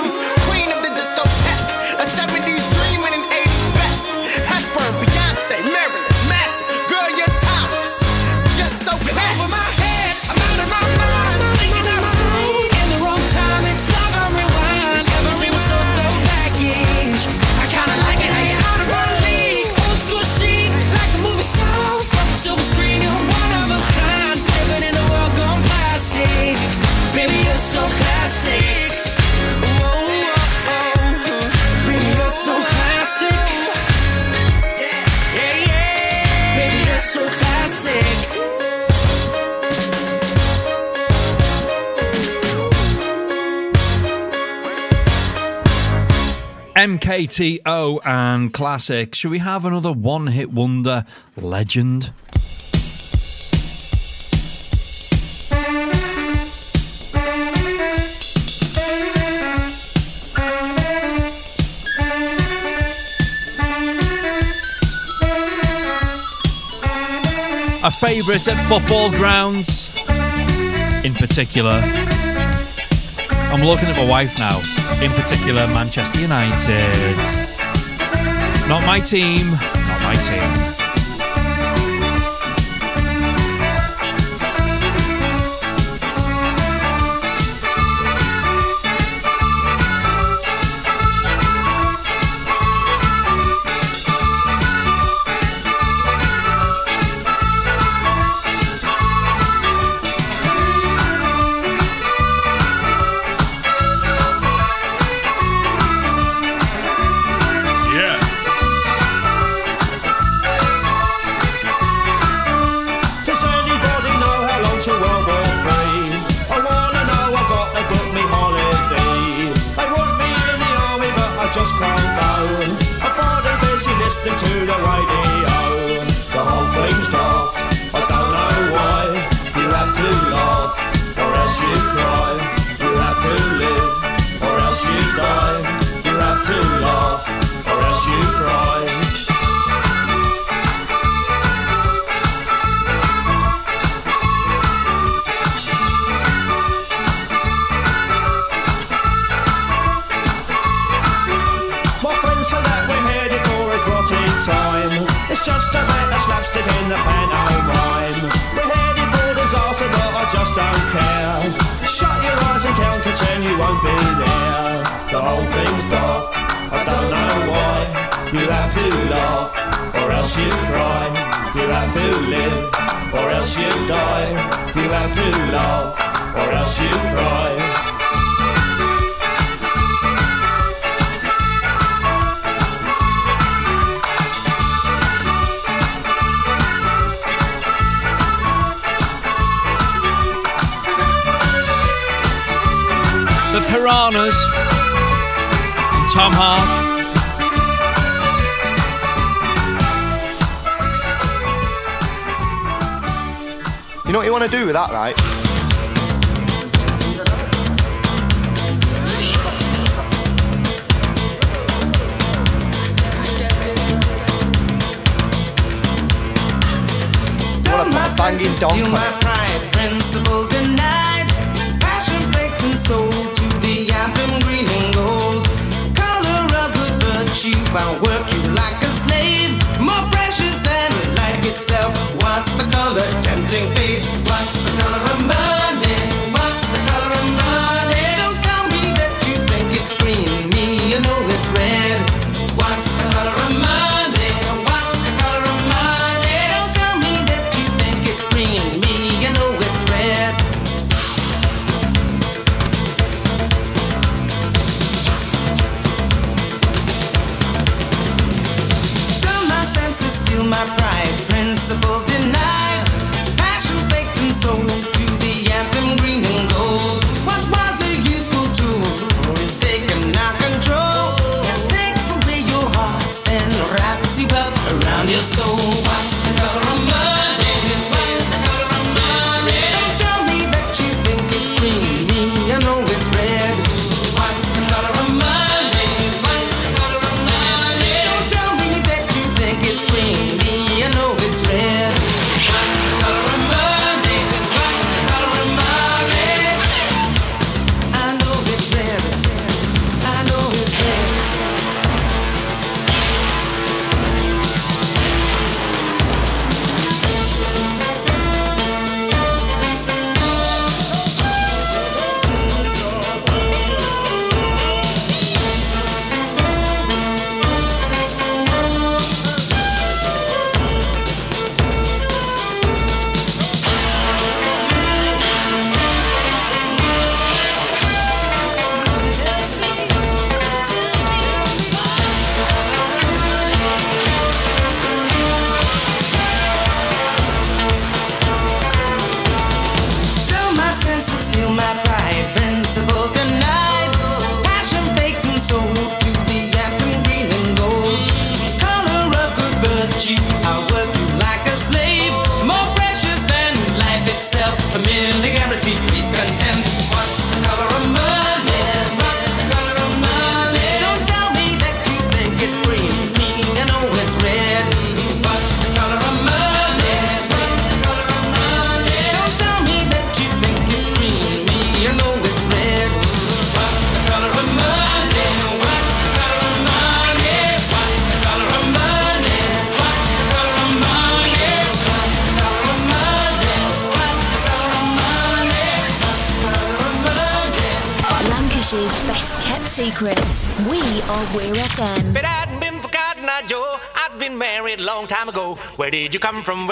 MKTO and Classic. Should we have another one hit wonder legend? a favourite at football grounds in particular. I'm looking at my wife now in particular Manchester United. Not my team, not my team.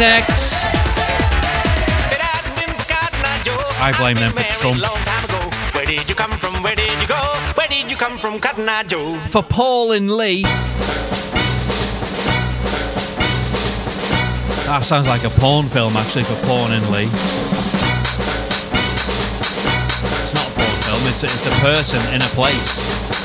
Architects. I blame them for Trump. Where did you come from? Where did you go? Where did you come from, Cotton Eye Joe? For Paul and Lee. That sounds like a porn film, actually, for Paul and Lee. It's not a porn film, it's a, it's a person in a place.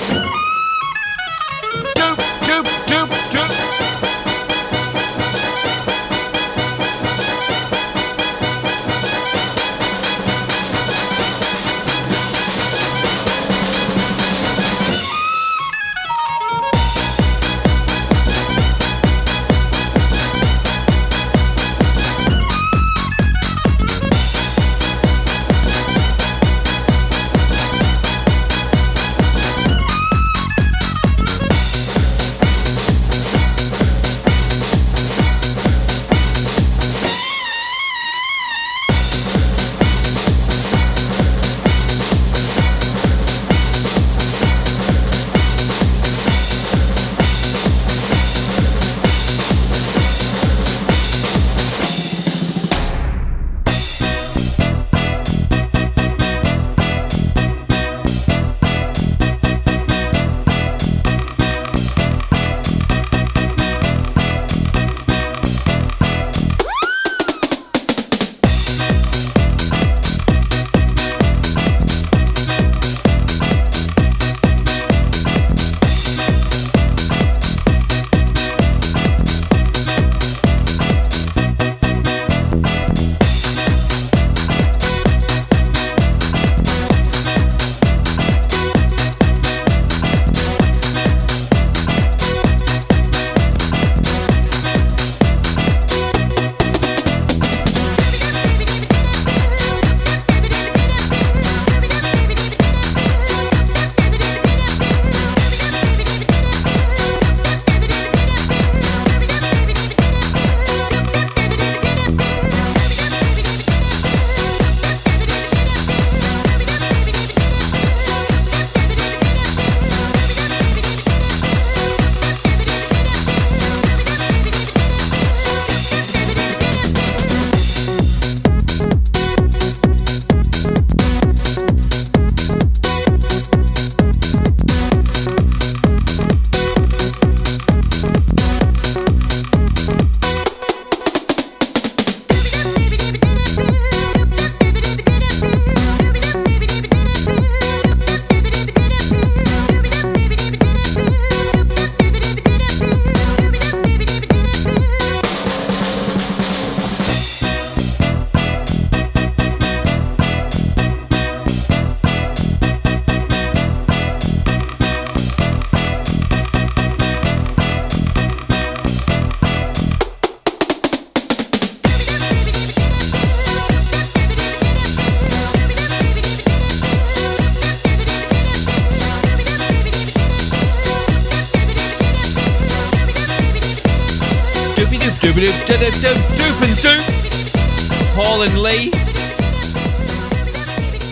Doop and doop. Paul and Lee.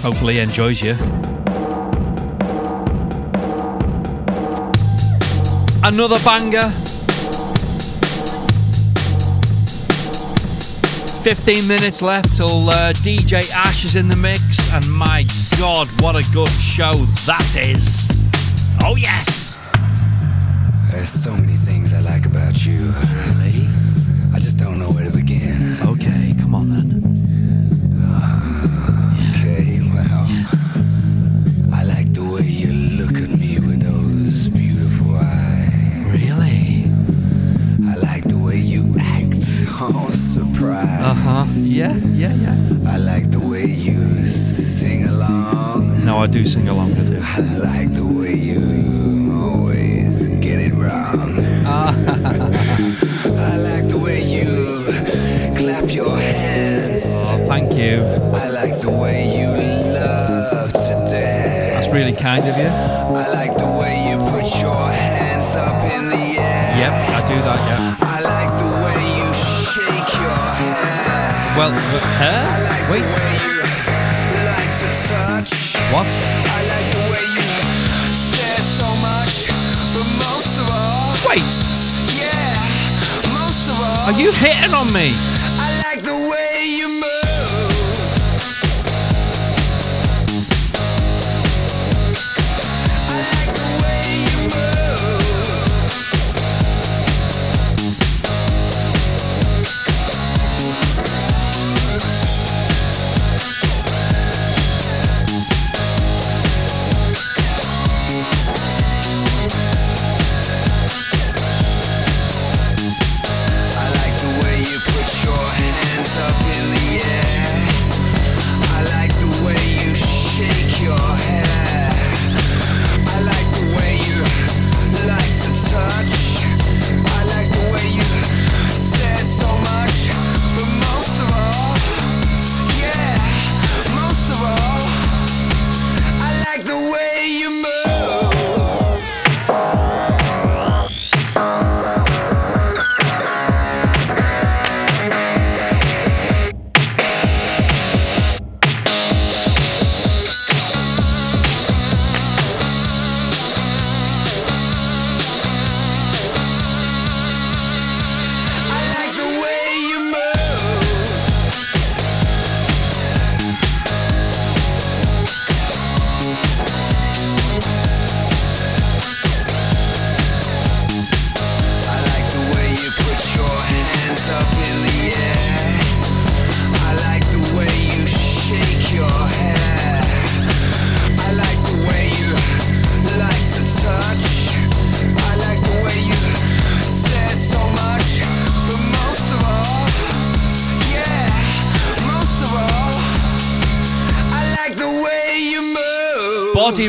Hopefully he enjoys you. Another banger. 15 minutes left till uh, DJ Ash is in the mix, and my god, what a good show that is! Oh, yes! There's so many things I like about you. Really? Come on then. Okay, well. I like the way you look at me with those beautiful eyes. Really? I like the way you act. [LAUGHS] Oh, surprise. Uh huh. Yeah, yeah, yeah. I like the way you sing along. No, I do sing along, I do. I like the way you always get it wrong. I [LAUGHS] you. I like the way you love to dance. That's really kind of you. I like the way you put your hands up in the air. Yep, I do that, yeah. I like the way you shake your hair. Well, but hair? Wait. Like to touch. What? I like the way you stare so much, but most of all. Wait! Yeah, most of all. Are you hitting on me?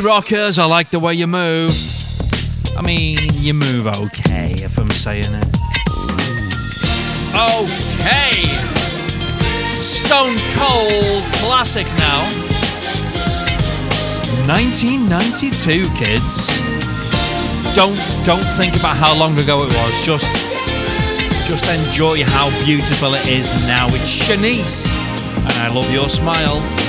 Rockers, I like the way you move. I mean, you move okay, if I'm saying it. Okay! Stone Cold classic now. 1992, kids. Don't don't think about how long ago it was. Just just enjoy how beautiful it is now. It's Shanice, and I love your smile.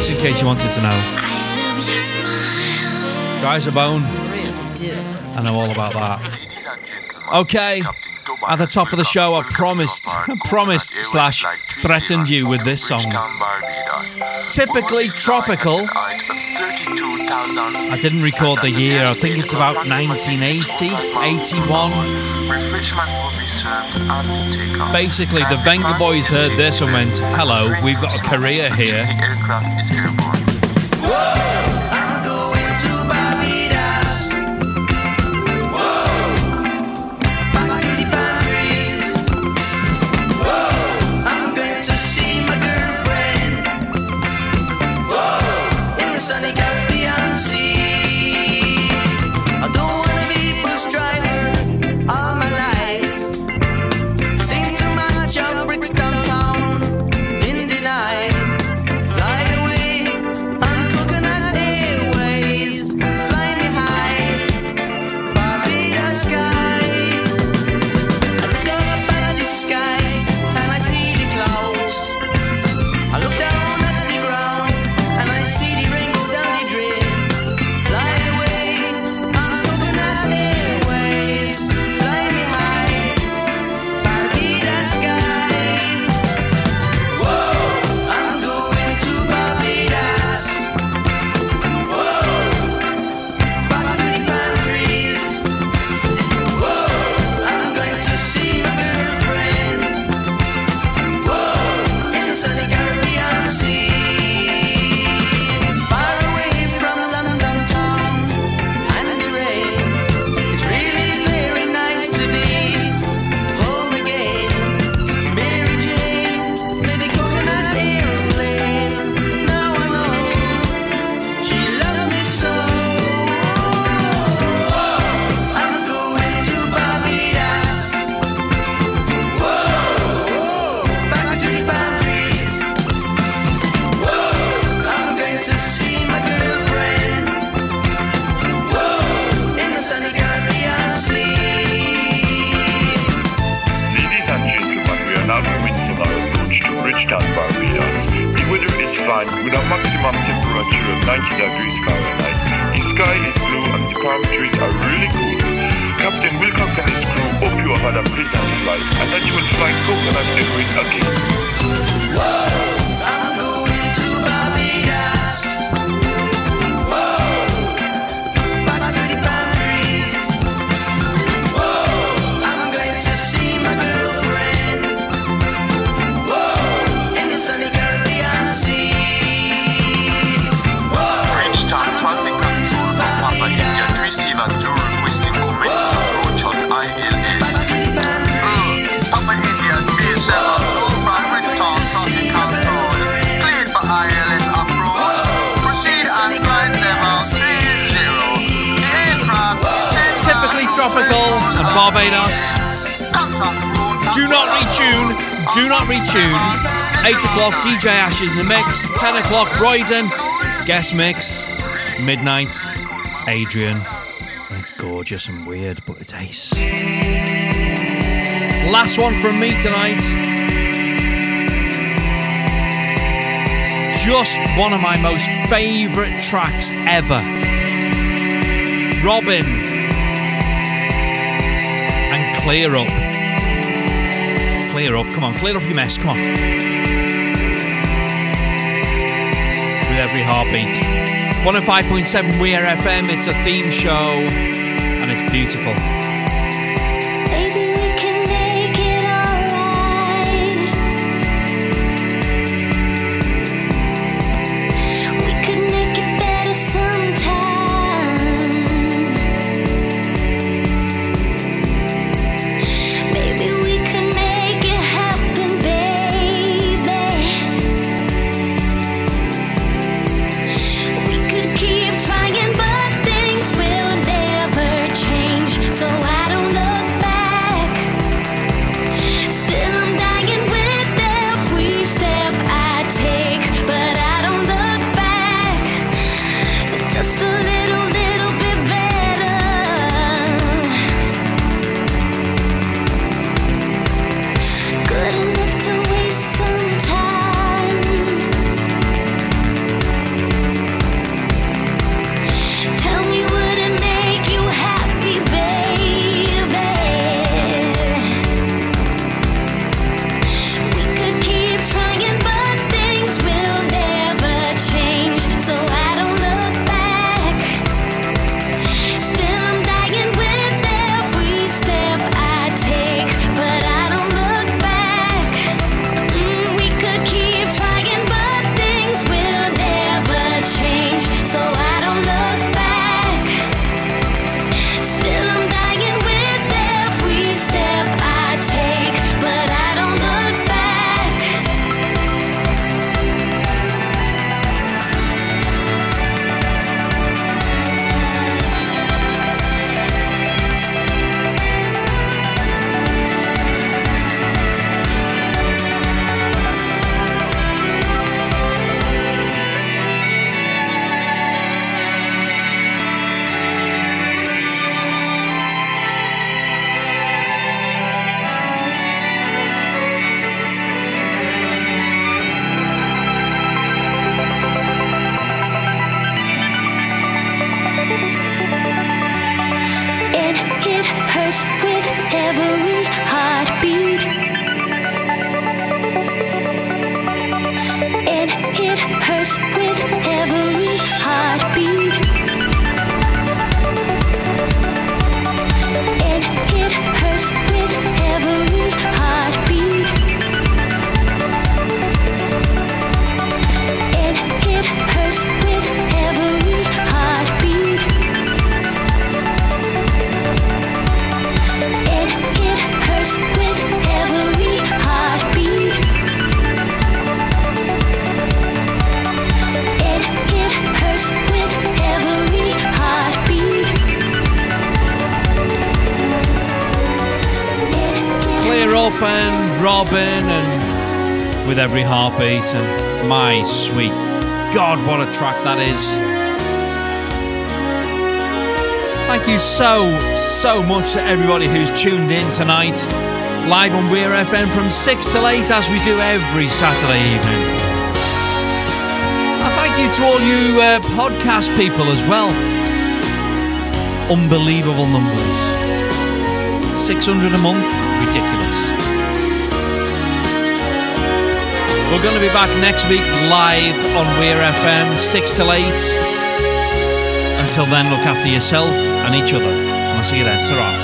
Just in case you wanted to know. Dry as a bone. I know all about that. Okay. At the top of the show, I promised, promised slash threatened you with this song. Typically tropical. I didn't record the year. I think it's about 1980, 81. Basically, the Vengaboys heard this and went, hello, we've got a career here. I thought you would fly coconut and I. Tropical and Barbados. Do not retune, do not retune. 8 o'clock, DJ Ash in the mix. 10 o'clock, Royden, guest mix. Midnight, Adrian. It's gorgeous and weird, but it's ace. Last one from me tonight. Just one of my most favourite tracks ever. Robyn Kleerup. Clear up. Come on, clear up your mess. Come on. With every heartbeat. 105.7 We Are FM. It's a theme show and it's beautiful. So, so much to everybody who's tuned in tonight. Live on Weir FM from 6 till 8 as we do every Saturday evening. And thank you to all you uh, podcast people as well. Unbelievable numbers. 600 a month, ridiculous. We're going to be back next week live on Weir FM, 6 till 8. Until then, look after yourself and each other. I'll see you then. ta